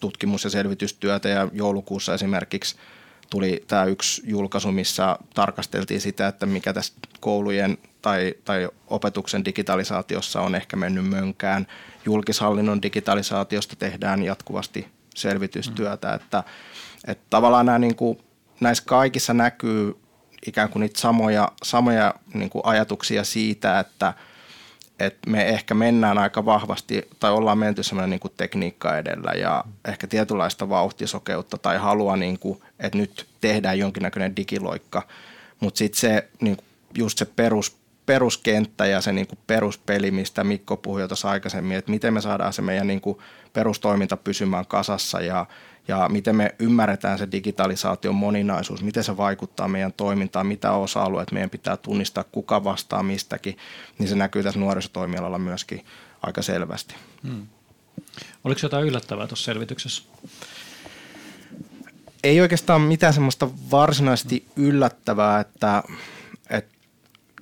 tutkimus- ja selvitystyötä ja joulukuussa esimerkiksi tuli tämä yksi julkaisu, missä tarkasteltiin sitä, että mikä tässä koulujen tai, tai opetuksen digitalisaatiossa on ehkä mennyt mönkään. Julkishallinnon digitalisaatiosta tehdään jatkuvasti selvitystyötä, mm. että, että tavallaan nämä niin kuin, näissä kaikissa näkyy ikään kuin niitä samoja, samoja niin kuin ajatuksia siitä, että – että me ehkä mennään aika vahvasti tai ollaan menty semmoinen niin kuin tekniikka edellä ja ehkä tietynlaista vauhtisokeutta tai halua, niin kuin, että nyt tehdään jonkinnäköinen digiloikka. Mutta sitten se niin kuin just se perus, peruskenttä ja se niin kuin peruspeli, mistä Mikko puhui jo tuossa aikaisemmin, että miten me saadaan se meidän niin kuin perustoiminta pysymään kasassa ja – ja miten me ymmärretään se digitalisaation moninaisuus, miten se vaikuttaa meidän toimintaan, mitä osa-alueet meidän pitää tunnistaa, kuka vastaa mistäkin, niin se näkyy tässä nuorisotoimialalla myöskin aika selvästi. Hmm. Oliko jotain yllättävää tuossa selvityksessä? Ei oikeastaan mitään semmoista varsinaisesti yllättävää, että, että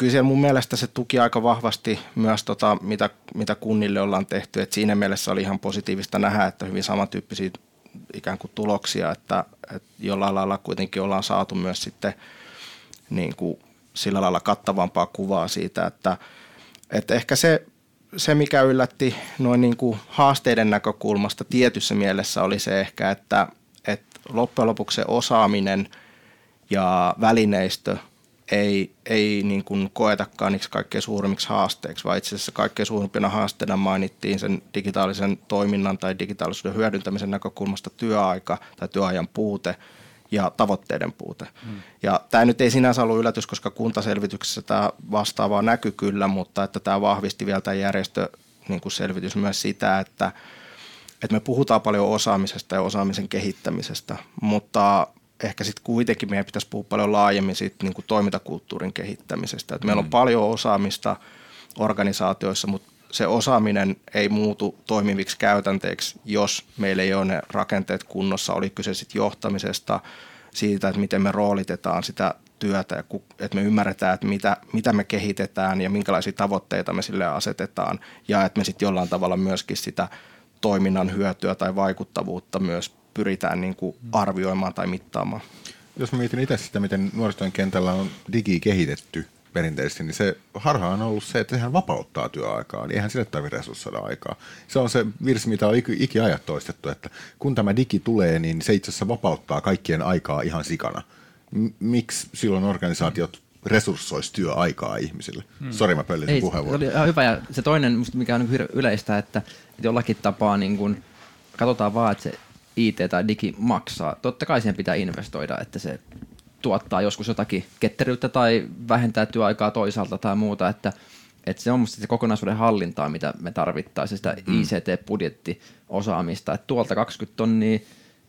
kyllä siellä mun mielestä se tuki aika vahvasti myös tota, mitä, mitä kunnille ollaan tehty. Et siinä mielessä oli ihan positiivista nähdä, että hyvin samantyyppisiä ikään kuin tuloksia, että, että jollain lailla kuitenkin ollaan saatu myös sitten niin kuin sillä lailla kattavampaa kuvaa siitä, että, että ehkä se, se, mikä yllätti noin niin kuin haasteiden näkökulmasta tietyssä mielessä oli se ehkä, että, että loppujen lopuksi se osaaminen ja välineistö – ei, ei niin kuin koetakaan niiksi kaikkein suurimmiksi haasteiksi, vaan itse asiassa kaikkein suurimpina haasteina mainittiin sen digitaalisen toiminnan tai digitaalisuuden hyödyntämisen näkökulmasta työaika tai työajan puute ja tavoitteiden puute. Hmm. Ja tämä nyt ei sinänsä ollut yllätys, koska kuntaselvityksessä tämä vastaava näkyy kyllä, mutta että tämä vahvisti vielä tämä järjestö niin kuin selvitys myös sitä, että, että me puhutaan paljon osaamisesta ja osaamisen kehittämisestä, mutta ehkä sitten kuitenkin meidän pitäisi puhua paljon laajemmin siitä niin kuin toimintakulttuurin kehittämisestä. Et meillä on mm. paljon osaamista organisaatioissa, mutta se osaaminen ei muutu toimiviksi käytänteiksi, jos meillä ei ole ne rakenteet kunnossa, oli kyse sitten johtamisesta, siitä, että miten me roolitetaan sitä työtä ja että me ymmärretään, että mitä, mitä me kehitetään ja minkälaisia tavoitteita me sille asetetaan ja että me sitten jollain tavalla myöskin sitä toiminnan hyötyä tai vaikuttavuutta myös pyritään niin kuin arvioimaan tai mittaamaan. Jos mä mietin itse sitä, miten nuorisotyön kentällä on digi kehitetty perinteisesti, niin se harha on ollut se, että sehän vapauttaa työaikaa, niin eihän sille tarvitse resurssoida aikaa. Se on se virsi, mitä on iki, ikiajat toistettu, että kun tämä digi tulee, niin se itse asiassa vapauttaa kaikkien aikaa ihan sikana. M- miksi silloin organisaatiot resurssoisi työaikaa ihmisille? Hmm. Sori, mä pöllisin puheenvuoron. Se oli hyvä, ja se toinen, mikä on yleistä, että jollakin tapaa niin kun, katsotaan vaan, että se IT tai digi maksaa. Totta kai siihen pitää investoida, että se tuottaa joskus jotakin ketteryyttä tai vähentää työaikaa toisaalta tai muuta, että, että se on musta se kokonaisuuden hallintaa, mitä me tarvittaisiin, sitä mm. ICT-budjettiosaamista, että tuolta 20 tonnia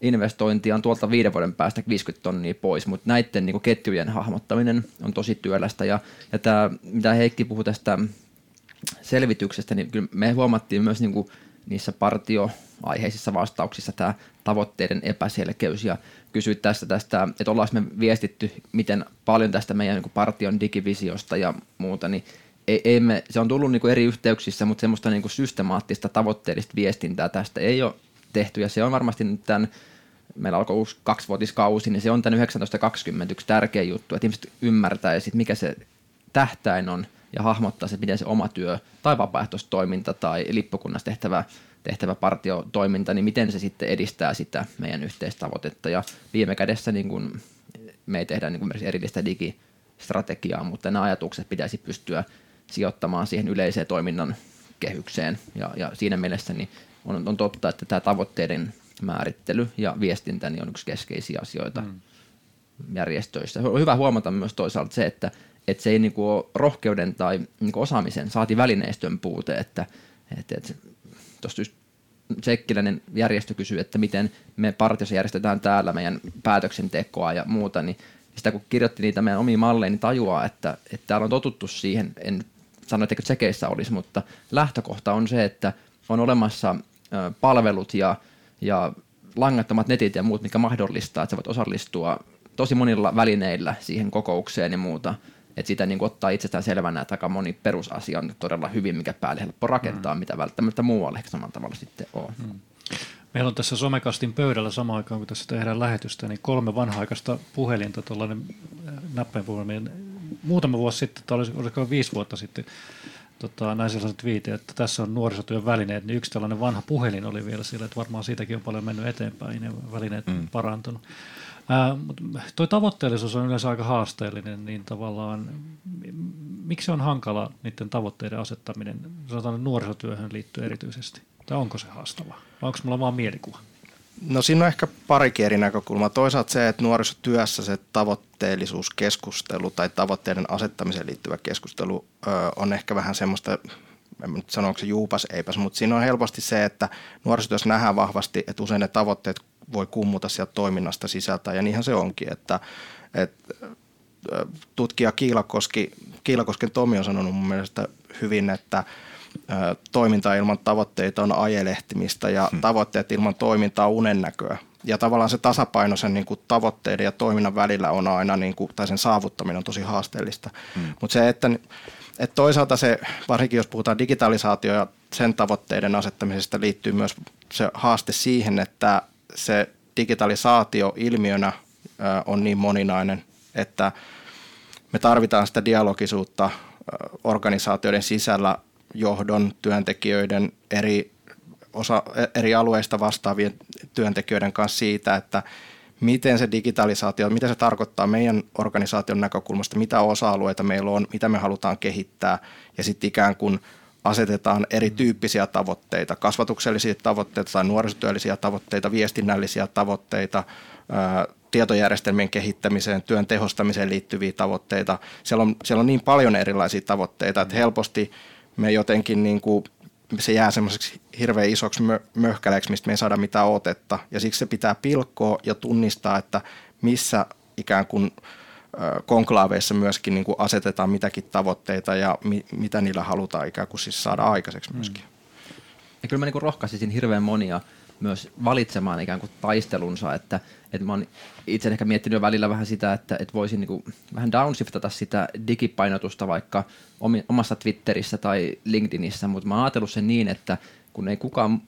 investointia on tuolta viiden vuoden päästä 50 tonnia pois, mutta näiden niin ketjujen hahmottaminen on tosi työlästä ja, ja tämä, mitä Heikki puhui tästä selvityksestä, niin kyllä me huomattiin myös niin kuin niissä partioaiheisissa vastauksissa tämä tavoitteiden epäselkeys ja kysyit tästä, tästä että ollaan me viestitty, miten paljon tästä meidän niin partion digivisiosta ja muuta, niin ei, ei me, se on tullut niin eri yhteyksissä, mutta semmoista niin systemaattista tavoitteellista viestintää tästä ei ole tehty. Ja se on varmasti nyt tämän meillä alkoi uusi kaksivuotiskausi, niin se on tämän 1920 yksi tärkeä juttu, että ihmiset ymmärtää sit, mikä se tähtäin on ja hahmottaa se, miten se oma työ tai vapaaehtoistoiminta tai lippukunnassa tehtävä, tehtävä partiotoiminta, niin miten se sitten edistää sitä meidän yhteistavoitetta. Ja viime kädessä niin kun, me ei tehdä niin kun erillistä digistrategiaa, mutta nämä ajatukset pitäisi pystyä sijoittamaan siihen yleiseen toiminnan kehykseen. Ja, ja siinä mielessä niin on, on totta, että tämä tavoitteiden määrittely ja viestintä niin on yksi keskeisiä asioita mm. järjestöissä. On hyvä huomata myös toisaalta se, että, että se ei niin kuin ole rohkeuden tai niin kuin osaamisen, saati välineistön puute, että, että, että tuossa tsekkiläinen järjestö kysyy, että miten me partiossa järjestetään täällä meidän päätöksentekoa ja muuta, niin sitä kun kirjoitti niitä meidän omiin malleihin, niin tajuaa, että, että täällä on totuttu siihen, en sano, että tsekeissä olisi, mutta lähtökohta on se, että on olemassa palvelut ja, ja langattomat netit ja muut, mikä mahdollistaa, että sä voit osallistua tosi monilla välineillä siihen kokoukseen ja muuta. Että sitä niin ottaa itsestään selvänä, että aika moni perusasia on todella hyvin, mikä päälle helppo rakentaa, mm. mitä välttämättä muualle ehkä samalla tavalla sitten on. Mm. Meillä on tässä somekastin pöydällä samaan aikaan, kun tässä tehdään lähetystä, niin kolme vanha-aikaista puhelinta, tuollainen näppäinpuhelin. Muutama vuosi sitten, tai olisiko viisi vuotta sitten, tota, näin sellaisen twiitin, että tässä on nuorisotyön välineet, niin yksi tällainen vanha puhelin oli vielä siellä, että varmaan siitäkin on paljon mennyt eteenpäin ja välineet mm. parantunut. Ää, toi tavoitteellisuus on yleensä aika haasteellinen, niin tavallaan miksi on hankala niiden tavoitteiden asettaminen, sanotaan nuorisotyöhön liittyy erityisesti? Tai onko se haastavaa? Vai onko mulla vaan mielikuva? No siinä on ehkä parikin eri näkökulmaa. Toisaalta se, että nuorisotyössä se tavoitteellisuuskeskustelu tai tavoitteiden asettamiseen liittyvä keskustelu on ehkä vähän semmoista, en nyt sano, onko se juupas eipäs, mutta siinä on helposti se, että nuorisotyössä nähdään vahvasti, että usein ne tavoitteet voi kummuta sieltä toiminnasta sisältä ja niinhän se onkin, että, että tutkija Kiilakoski, Kiilakosken Tomi on sanonut mun mielestä hyvin, että toiminta ilman tavoitteita on ajelehtimistä ja hmm. tavoitteet ilman toimintaa on unennäköä. Ja tavallaan se tasapaino sen niin kuin tavoitteiden ja toiminnan välillä on aina, niin kuin, tai sen saavuttaminen on tosi haasteellista. Hmm. Mutta se, että, että toisaalta se, varsinkin jos puhutaan digitalisaatio ja sen tavoitteiden asettamisesta, liittyy myös se haaste siihen, että se digitalisaatio ilmiönä on niin moninainen, että me tarvitaan sitä dialogisuutta organisaatioiden sisällä johdon, työntekijöiden, eri, osa, eri alueista vastaavien työntekijöiden kanssa siitä, että miten se digitalisaatio, mitä se tarkoittaa meidän organisaation näkökulmasta, mitä osa-alueita meillä on, mitä me halutaan kehittää. Ja sitten ikään kuin asetetaan erityyppisiä tavoitteita, kasvatuksellisia tavoitteita tai nuorisotyöllisiä tavoitteita, viestinnällisiä tavoitteita, tietojärjestelmien kehittämiseen, työn tehostamiseen liittyviä tavoitteita. Siellä on, siellä on niin paljon erilaisia tavoitteita, että helposti me jotenkin niin kuin, se jää semmoiseksi hirveän isoksi mö- möhkäleeksi, mistä me ei saada mitään otetta. Ja siksi se pitää pilkkoa ja tunnistaa, että missä ikään kuin konklaaveissa myöskin niin kuin asetetaan mitäkin tavoitteita ja mi- mitä niillä halutaan ikään kuin siis saada aikaiseksi myöskin. Mm. Ja kyllä mä niin rohkaisisin hirveän monia myös valitsemaan ikään kuin taistelunsa, että, että mä oon itse ehkä miettinyt jo välillä vähän sitä, että, että voisin niin kuin vähän downshiftata sitä digipainotusta vaikka omassa Twitterissä tai LinkedInissä, mutta mä oon ajatellut sen niin, että kun ei kukaan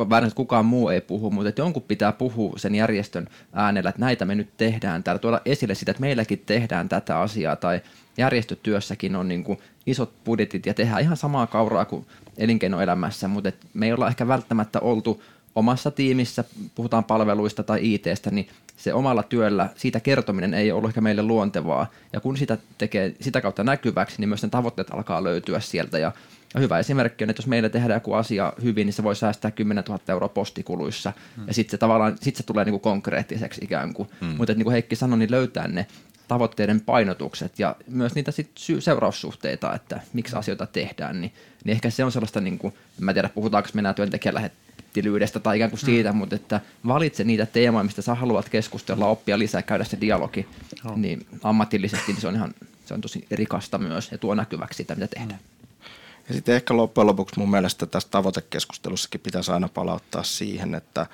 että kukaan muu ei puhu, mutta että jonkun pitää puhua sen järjestön äänellä, että näitä me nyt tehdään täällä, tuoda esille sitä, että meilläkin tehdään tätä asiaa, tai järjestötyössäkin on niin kuin isot budjetit ja tehdään ihan samaa kauraa kuin elinkeinoelämässä, mutta että me ei olla ehkä välttämättä oltu omassa tiimissä, puhutaan palveluista tai ITstä, niin se omalla työllä, siitä kertominen ei ollut ehkä meille luontevaa. Ja kun sitä tekee sitä kautta näkyväksi, niin myös ne tavoitteet alkaa löytyä sieltä. Ja, ja hyvä esimerkki on, että jos meillä tehdään joku asia hyvin, niin se voi säästää 10 000 euroa postikuluissa. Hmm. Ja sitten se tavallaan sit se tulee niinku konkreettiseksi ikään kuin. Hmm. Mutta niin kuin Heikki sanoi, niin löytää ne tavoitteiden painotukset ja myös niitä sit sy- seuraussuhteita, että miksi asioita tehdään, niin, niin ehkä se on sellaista, niin kuin, en mä tiedä puhutaanko mennään työntekijän lähettilyydestä tai ikään kuin mm. siitä, mm. mutta että valitse niitä teemoja, mistä sä haluat keskustella, oppia lisää, käydä se dialogi, oh. niin ammatillisesti niin se on ihan se on tosi rikasta myös ja tuo näkyväksi sitä, mitä tehdään. Mm. Ja sitten ehkä loppujen lopuksi mun mielestä tässä tavoitekeskustelussakin pitäisi aina palauttaa siihen, että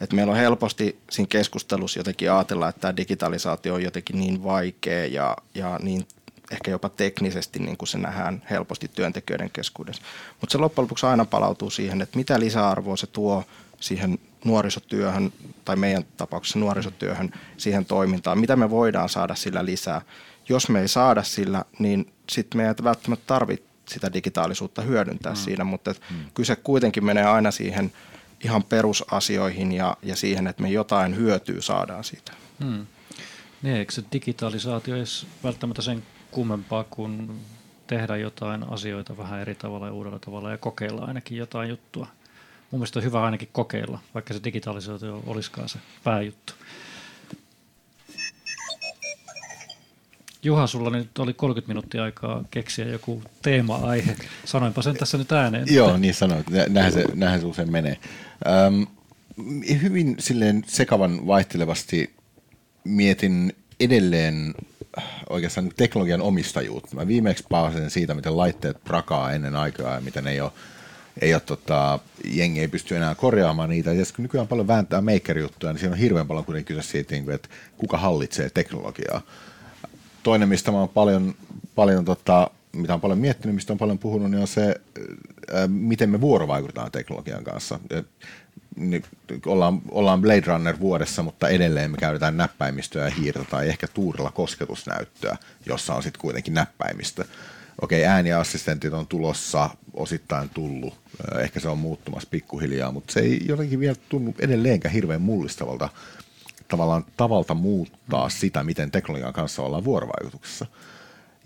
että meillä on helposti siinä keskustelussa jotenkin ajatella, että tämä digitalisaatio on jotenkin niin vaikea ja, ja niin ehkä jopa teknisesti niin kuin se nähdään helposti työntekijöiden keskuudessa. Mutta se loppujen lopuksi aina palautuu siihen, että mitä lisäarvoa se tuo siihen nuorisotyöhön tai meidän tapauksessa nuorisotyöhön siihen toimintaan, mitä me voidaan saada sillä lisää. Jos me ei saada sillä, niin sitten me ei välttämättä tarvitse sitä digitaalisuutta hyödyntää mm. siinä, mutta mm. kyse kuitenkin menee aina siihen ihan perusasioihin ja, ja siihen, että me jotain hyötyä saadaan siitä. Mm. Niin, eikö se digitalisaatio ei välttämättä sen kummempaa kuin tehdä jotain asioita vähän eri tavalla ja uudella tavalla ja kokeilla ainakin jotain juttua. Mun mielestä on hyvä ainakin kokeilla, vaikka se digitalisaatio olisikaan se pääjuttu. Juha, sulla nyt oli 30 minuuttia aikaa keksiä joku teema-aihe. Sanoinpa sen tässä nyt ääneen. Joo, niin sanoit. Näinhän se, näinhän se usein menee. Ähm, hyvin silleen sekavan vaihtelevasti mietin edelleen oikeastaan teknologian omistajuutta. Mä viimeksi paasin siitä, miten laitteet prakaa ennen aikaa ja miten ei ole, ei ole tota, jengi ei pysty enää korjaamaan niitä. Ja kun nykyään paljon vääntää maker-juttuja, niin siinä on hirveän paljon kuitenkin kyse siitä, niin että kuka hallitsee teknologiaa. Toinen, mistä mä oon paljon, paljon tota, mitä on paljon miettinyt, mistä on paljon puhunut, niin on se, miten me vuorovaikutetaan teknologian kanssa. Niin ollaan, ollaan Blade Runner vuodessa, mutta edelleen me käytetään näppäimistöä ja hiirtä tai ehkä tuurilla kosketusnäyttöä, jossa on sitten kuitenkin näppäimistö. Okei, ääniassistentit on tulossa, osittain tullut, ehkä se on muuttumassa pikkuhiljaa, mutta se ei jotenkin vielä tunnu edelleenkään hirveän mullistavalta tavallaan tavalta muuttaa sitä, miten teknologian kanssa ollaan vuorovaikutuksessa.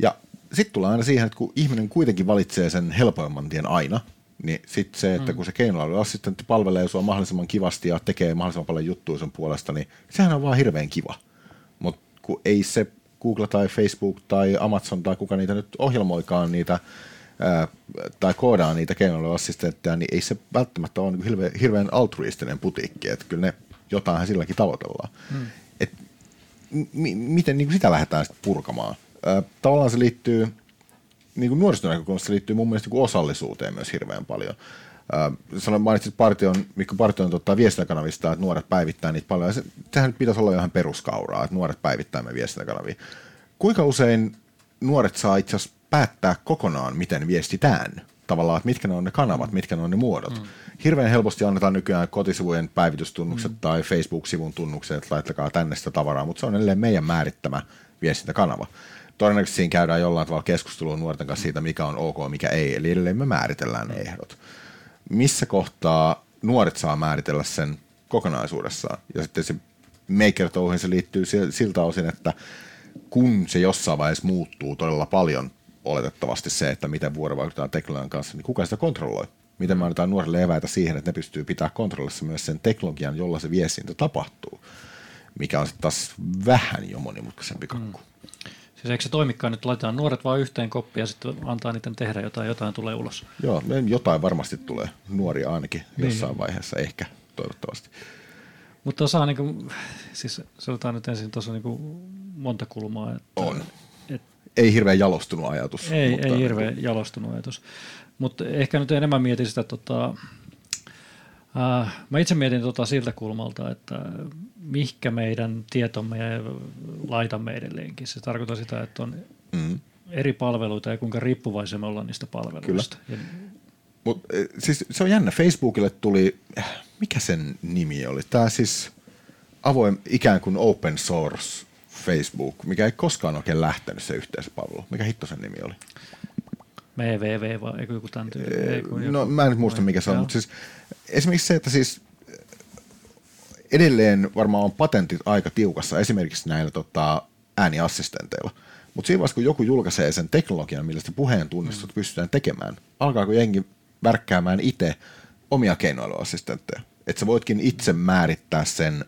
Ja sitten tullaan aina siihen, että kun ihminen kuitenkin valitsee sen helpoimman tien aina – niin sitten se, että mm. kun se keinoälyassistentti palvelee sua mahdollisimman kivasti ja tekee mahdollisimman paljon juttuja sen puolesta, niin sehän on vaan hirveän kiva. Mutta kun ei se Google tai Facebook tai Amazon tai kuka niitä nyt ohjelmoikaan niitä ää, tai koodaa niitä keinoälyassistentteja, niin ei se välttämättä ole niin hirveän, hirveän altruistinen putiikki, että kyllä ne jotain silläkin tavoitellaan. Mm. Et, m- miten niin sitä lähdetään sitten purkamaan? Ää, tavallaan se liittyy niin kuin nuoriston näkökulmasta liittyy mun mielestä niin osallisuuteen myös hirveän paljon. Äh, sanoin, mainitsit Partion, Mikko Partion tota, viestintäkanavista, että nuoret päivittää niitä paljon. Se, sehän nyt pitäisi olla ihan peruskauraa, että nuoret päivittää me viestintäkanavia. Kuinka usein nuoret saa itse asiassa päättää kokonaan, miten viestitään? Tavallaan, että mitkä ne on ne kanavat, mitkä ne on ne muodot. Mm. Hirveän helposti annetaan nykyään kotisivujen päivitystunnukset mm. tai Facebook-sivun tunnukset, että laittakaa tänne sitä tavaraa, mutta se on edelleen meidän määrittämä viestintäkanava todennäköisesti siinä käydään jollain tavalla keskustelua nuorten kanssa siitä, mikä on ok, mikä ei. Eli edelleen me määritellään ne ehdot. Missä kohtaa nuoret saa määritellä sen kokonaisuudessaan? Ja sitten se maker se liittyy siltä osin, että kun se jossain vaiheessa muuttuu todella paljon, oletettavasti se, että miten vuorovaikutetaan teknologian kanssa, niin kuka sitä kontrolloi? Miten me annetaan nuorille eväitä siihen, että ne pystyy pitää kontrollissa myös sen teknologian, jolla se viestintä tapahtuu, mikä on sitten taas vähän jo monimutkaisempi kakku. Mm. Siis eikö se toimikaan nyt, laitetaan nuoret vaan yhteen koppiin ja sitten antaa niiden tehdä jotain, jotain tulee ulos? Joo, jotain varmasti tulee, nuoria ainakin niin. jossain vaiheessa, ehkä toivottavasti. Mutta tuossa niin kuin, siis sanotaan nyt ensin tuossa niin kuin monta kulmaa. Että, on. Et, ei hirveän jalostunut ajatus. Ei, mutta ei hirveän niin kuin... jalostunut ajatus. Mutta ehkä nyt enemmän mietin sitä, tota, äh, mä itse mietin tota siltä kulmalta, että mihkä meidän tietomme ja laitamme edelleenkin. Se tarkoittaa sitä, että on mm. eri palveluita ja kuinka riippuvaisia me ollaan niistä palveluista. Kyllä. Ja... Mut, e, siis se on jännä. Facebookille tuli, mikä sen nimi oli? Tämä siis avoin ikään kuin open source Facebook, mikä ei koskaan oikein lähtenyt se yhteispalvelu. Mikä hitto sen nimi oli? MEVV vai eikö joku tämän tyyli? No mä en nyt muista mikä se on, mutta siis esimerkiksi se, että siis edelleen varmaan on patentit aika tiukassa esimerkiksi näillä tota, ääniassistenteilla. Mutta siinä vaiheessa, kun joku julkaisee sen teknologian, millä sitä puheen tunnistot mm. pystytään tekemään, alkaako jengi värkkäämään itse omia keinoälyassistentteja. Että sä voitkin itse määrittää sen,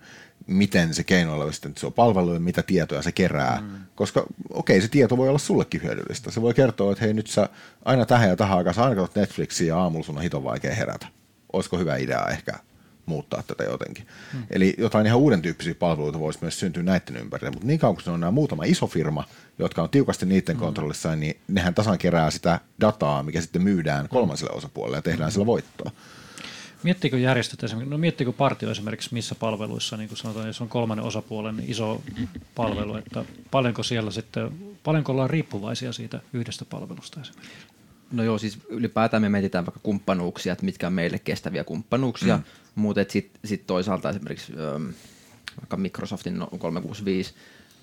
miten se keinoälyassistentti on palvelu ja mitä tietoja se kerää. Mm. Koska okei, okay, se tieto voi olla sullekin hyödyllistä. Se voi kertoa, että hei nyt sä aina tähän ja tähän aikaan sä aina Netflixiä ja aamulla sun on hiton vaikea herätä. Olisiko hyvä idea ehkä muuttaa tätä jotenkin. Hmm. Eli jotain ihan uuden tyyppisiä palveluita voisi myös syntyä näiden ympärille, mutta niin kauan kuin se on nämä muutama iso firma, jotka on tiukasti niiden hmm. kontrollissa, niin nehän tasan kerää sitä dataa, mikä sitten myydään kolmanselle osapuolelle ja tehdään hmm. sillä voittoa. Miettikö järjestöt esimerkiksi, no miettikö partio esimerkiksi missä palveluissa, niin kuin sanotaan, jos on kolmannen osapuolen iso palvelu, että paljonko siellä sitten, paljonko ollaan riippuvaisia siitä yhdestä palvelusta esimerkiksi? No joo, siis ylipäätään me mietitään vaikka kumppanuuksia, että mitkä on meille kestäviä kumppanuuksia, mm. mutta sitten sit toisaalta esimerkiksi vaikka Microsoftin 365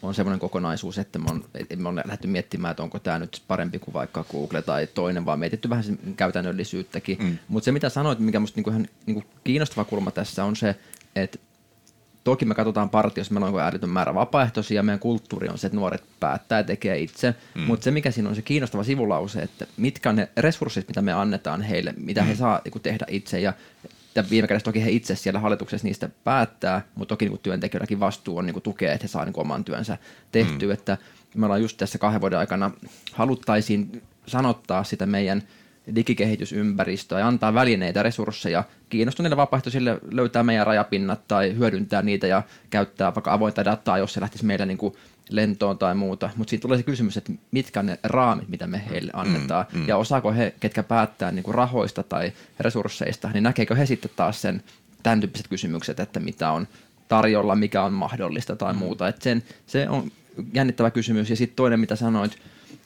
on semmoinen kokonaisuus, että me on, me on lähdetty miettimään, että onko tämä nyt parempi kuin vaikka Google tai toinen, vaan mietitty vähän sen käytännöllisyyttäkin. Mm. Mutta se mitä sanoit, mikä minusta niinku ihan niinku kiinnostava kulma tässä on se, että toki me katsotaan partiossa, meillä on älytön määrä vapaaehtoisia, meidän kulttuuri on se, että nuoret päättää ja tekee itse, mm. mutta se mikä siinä on se kiinnostava sivulause, että mitkä on ne resurssit, mitä me annetaan heille, mitä mm. he saa niin tehdä itse ja ja viime kädessä toki he itse siellä hallituksessa niistä päättää, mutta toki niin työntekijöilläkin vastuu on niin tukea, että he saa niin oman työnsä tehtyä. Mm. Että me ollaan just tässä kahden vuoden aikana haluttaisiin sanottaa sitä meidän digikehitysympäristöä ja antaa välineitä, resursseja kiinnostuneille vapaaehtoisille löytää meidän rajapinnat tai hyödyntää niitä ja käyttää vaikka avointa dataa, jos se lähtisi meillä niin kuin lentoon tai muuta. Mutta siinä tulee se kysymys, että mitkä on ne raamit, mitä me heille mm, annetaan. Mm, mm. Ja osaako he, ketkä päättää niin kuin rahoista tai resursseista, niin näkeekö he sitten taas sen tämän tyyppiset kysymykset, että mitä on tarjolla, mikä on mahdollista tai mm. muuta. Et sen, se on jännittävä kysymys. Ja sitten toinen, mitä sanoit,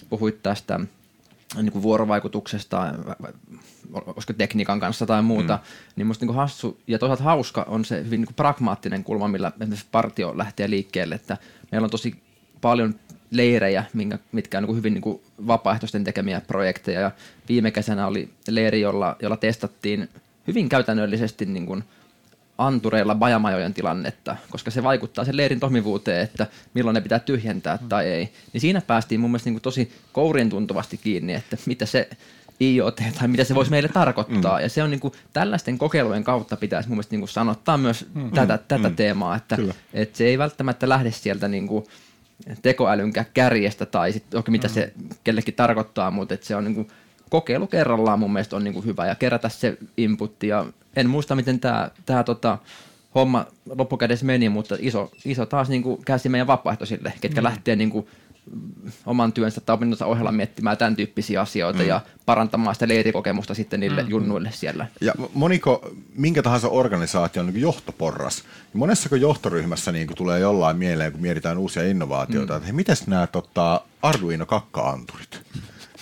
puhuit tästä niin kuin vuorovaikutuksesta, olisiko tekniikan kanssa tai muuta, mm. niin musta niin hassu ja toisaalta hauska on se hyvin niin kuin pragmaattinen kulma, millä esimerkiksi partio lähtee liikkeelle, että meillä on tosi paljon leirejä, minkä, mitkä on niin hyvin niin kuin vapaaehtoisten tekemiä projekteja. Ja viime kesänä oli leiri, jolla, jolla testattiin hyvin käytännöllisesti niin kuin antureilla bajamajojen tilannetta, koska se vaikuttaa sen leirin toimivuuteen, että milloin ne pitää tyhjentää mm. tai ei. Niin siinä päästiin mun mielestä niin kuin tosi kourien tuntuvasti kiinni, että mitä se IoT tai mitä se voisi meille tarkoittaa. Mm. Ja se on niin kuin, tällaisten kokeilujen kautta pitäisi mun mielestä niin kuin sanottaa myös mm. tätä, mm. tätä mm. teemaa, että, että se ei välttämättä lähde sieltä niin kuin, tekoälyn kärjestä tai sit, okay, mitä mm. se kellekin tarkoittaa, mutta että se on niin kuin, kokeilu kerrallaan mun mielestä on niin kuin hyvä ja kerätä se inputti ja en muista miten tämä tää, tota, homma loppukädessä meni, mutta iso, iso taas niin kuin käsi meidän vapaaehtoisille, ketkä mm. lähtee niin kuin, oman työnsä tai opintonsa ohella miettimään tämän tyyppisiä asioita mm. ja parantamaan sitä leirikokemusta sitten niille mm. junnuille siellä. Ja moniko, minkä tahansa organisaation niin johtoporras, niin monessako johtoryhmässä niin tulee jollain mieleen, kun mietitään uusia innovaatioita, mm. että hei, miten nämä tota, Arduino kakka-anturit?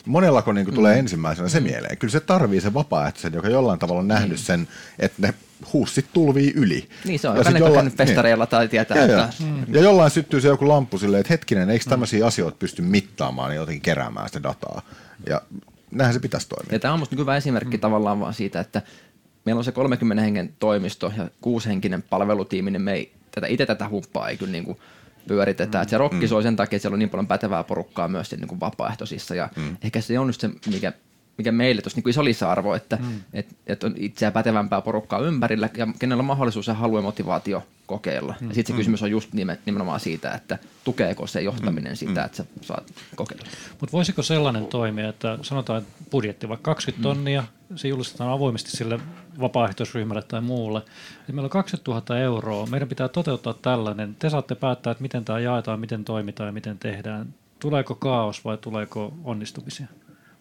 Monellako niin tulee mm. ensimmäisenä se mieleen? Kyllä se tarvii se vapaaehtoisen, joka jollain tavalla on nähnyt mm. sen, että ne huussit tulvii yli. Niin se on, ja jolla, niin. festareilla niin. tai tietää. Ja, että... mm. ja jollain syttyy se joku lamppu silleen, että hetkinen, eikö tämmöisiä mm. asioita pysty mittaamaan ja jotenkin keräämään sitä dataa. Ja näinhän se pitäisi toimia. Ja tämä on musta hyvä esimerkki mm. tavallaan vaan siitä, että meillä on se 30 hengen toimisto ja kuusihenkinen palvelutiimi, niin me ei tätä, itse tätä huppaa ei kyllä niin kuin pyöritetään. Mm. se rokki mm. soi sen takia, että siellä on niin paljon pätevää porukkaa myös niin kuin vapaaehtoisissa. Ja mm. ehkä se on just se, mikä mikä meille tuossa niin iso lisäarvo, että mm. et, et on itseä pätevämpää porukkaa ympärillä ja kenellä on mahdollisuus ja halu ja motivaatio kokeilla. Mm. Ja sitten se mm. kysymys on just nimenomaan siitä, että tukeeko se johtaminen mm. sitä, mm. että sä saat kokeilla. Mutta voisiko sellainen toimia, että sanotaan että budjetti vaikka 20 tonnia, mm. se julistetaan avoimesti sille vapaaehtoisryhmälle tai muulle. Ja meillä on 20 000 euroa, meidän pitää toteuttaa tällainen. Te saatte päättää, että miten tämä jaetaan, miten toimitaan ja miten tehdään. Tuleeko kaos vai tuleeko onnistumisia?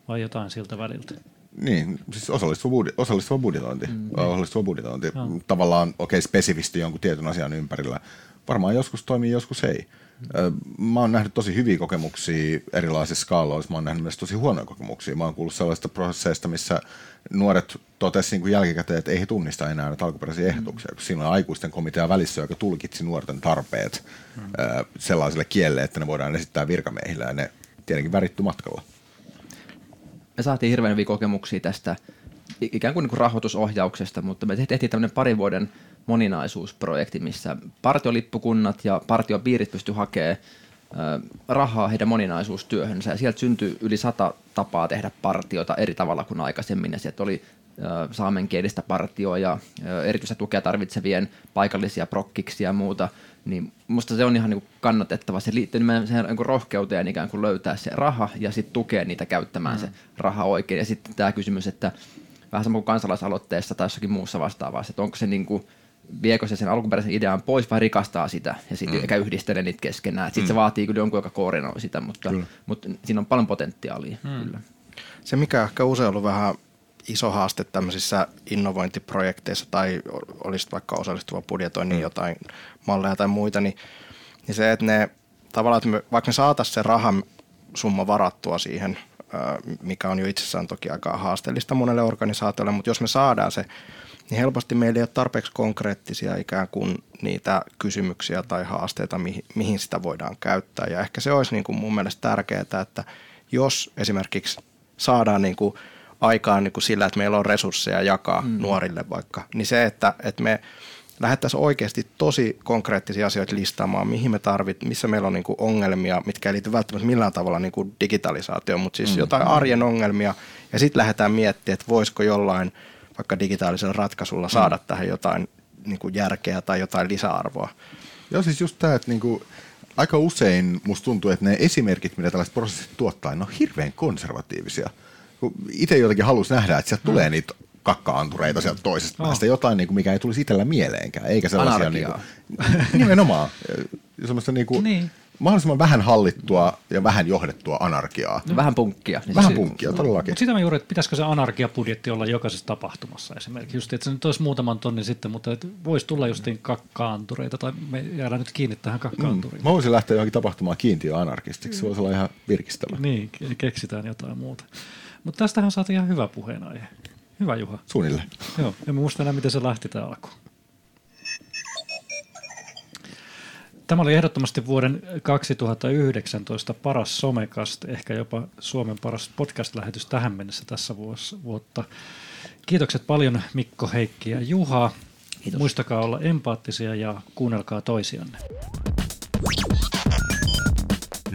Vai jotain siltä väliltä? Niin, siis osallistuva, budi- osallistuva budjetointi. Mm. Osallistuva budjetointi. No. Tavallaan, okei, okay, spesifisti jonkun tietyn asian ympärillä. Varmaan joskus toimii, joskus ei. Mm. Mä oon nähnyt tosi hyviä kokemuksia erilaisissa skaaloissa. Mä oon nähnyt myös tosi huonoja kokemuksia. Mä oon kuullut sellaista prosesseista, missä nuoret totesivat niin jälkikäteen, että ei he tunnista enää näitä alkuperäisiä ehdotuksia, mm. kun siinä on aikuisten komitea välissä, joka tulkitsi nuorten tarpeet mm. sellaiselle kielelle, että ne voidaan esittää virkamiehillä ja ne tietenkin väritty matkalla me saatiin hirveän hyviä kokemuksia tästä ikään kuin, niin kuin rahoitusohjauksesta, mutta me tehtiin tämmöinen parin vuoden moninaisuusprojekti, missä partiolippukunnat ja partiopiirit pysty hakemaan rahaa heidän moninaisuustyöhönsä. Ja sieltä syntyi yli sata tapaa tehdä partiota eri tavalla kuin aikaisemmin ja sieltä oli saamenkielistä partioa ja erityistä tukea tarvitsevien paikallisia prokkiksi ja muuta – niin musta se on ihan niin kannatettava. Se liittyy nimenomaan niin kuin rohkeuteen ikään kuin löytää se raha ja sitten tukea niitä käyttämään mm. se raha oikein. Ja sitten tämä kysymys, että vähän sama kuin kansalaisaloitteessa tai jossakin muussa vastaavassa, että onko se niin kuin, viekö se sen alkuperäisen idean pois vai rikastaa sitä ja sitten mm. eikä yhdistele niitä keskenään. Sitten mm. se vaatii kyllä jonkun, joka koordinoi sitä, mutta, mutta siinä on paljon potentiaalia. Mm. Kyllä. Se, mikä ehkä usein ollut vähän iso haaste tämmöisissä innovointiprojekteissa tai olisi vaikka osallistuva budjetoinnin mm. jotain malleja tai muita, niin, niin se, että ne tavallaan, että me, vaikka me saataisiin se rahan summa varattua siihen mikä on jo itsessään toki aika haasteellista monelle organisaatiolle, mutta jos me saadaan se, niin helposti meillä ei ole tarpeeksi konkreettisia ikään kuin niitä kysymyksiä tai haasteita, mihin, mihin sitä voidaan käyttää. Ja ehkä se olisi niin kuin mun mielestä tärkeää, että jos esimerkiksi saadaan niin kuin aikaan niin kuin sillä, että meillä on resursseja jakaa mm. nuorille vaikka, niin se, että, että me lähdettäisiin oikeasti tosi konkreettisia asioita listaamaan, mihin me tarvit, missä meillä on niin kuin ongelmia, mitkä ei liity välttämättä millään tavalla niin kuin digitalisaatioon, mutta siis mm. jotain arjen ongelmia, ja sitten lähdetään miettimään, että voisiko jollain vaikka digitaalisella ratkaisulla saada mm. tähän jotain niin kuin järkeä tai jotain lisäarvoa. Joo, siis just tämä, että niin kuin, aika usein musta tuntuu, että ne esimerkit, mitä tällaiset prosessit tuottaa, ne on hirveän konservatiivisia. Itse jotenkin halusi nähdä, että sieltä mm. tulee niitä kakka-antureita sieltä toisesta oh. päästä, jotain, niin kuin, mikä ei tulisi itsellä mieleenkään, eikä sellaisia niin kuin, nimenomaan, semmoista niin kuin, niin. mahdollisimman vähän hallittua ja vähän johdettua anarkiaa. No, vähän punkkia. Niin vähän punkkia, no, todellakin. Mutta sitä mä juuri, että pitäisikö se anarkiapudjetti olla jokaisessa tapahtumassa esimerkiksi, just, että se nyt olisi muutaman tonnin sitten, mutta että voisi tulla justiin kakkaantureita, tai me jäädään nyt kiinni tähän kakkaanturiin. Mm. Mä voisin lähteä johonkin tapahtumaan kiintiöanarkistiksi, se voisi olla ihan virkistävä. Niin, keksitään jotain muuta. Mutta tästähän saatiin ihan hyvä puheenaihe. Hyvä Juha. Suunnilleen. Joo, en muista enää, miten se lähti tämä alku. Tämä oli ehdottomasti vuoden 2019 paras somekast, ehkä jopa Suomen paras podcast-lähetys tähän mennessä tässä vuotta. Kiitokset paljon Mikko, Heikki ja Juha. Kiitos. Muistakaa olla empaattisia ja kuunnelkaa toisianne.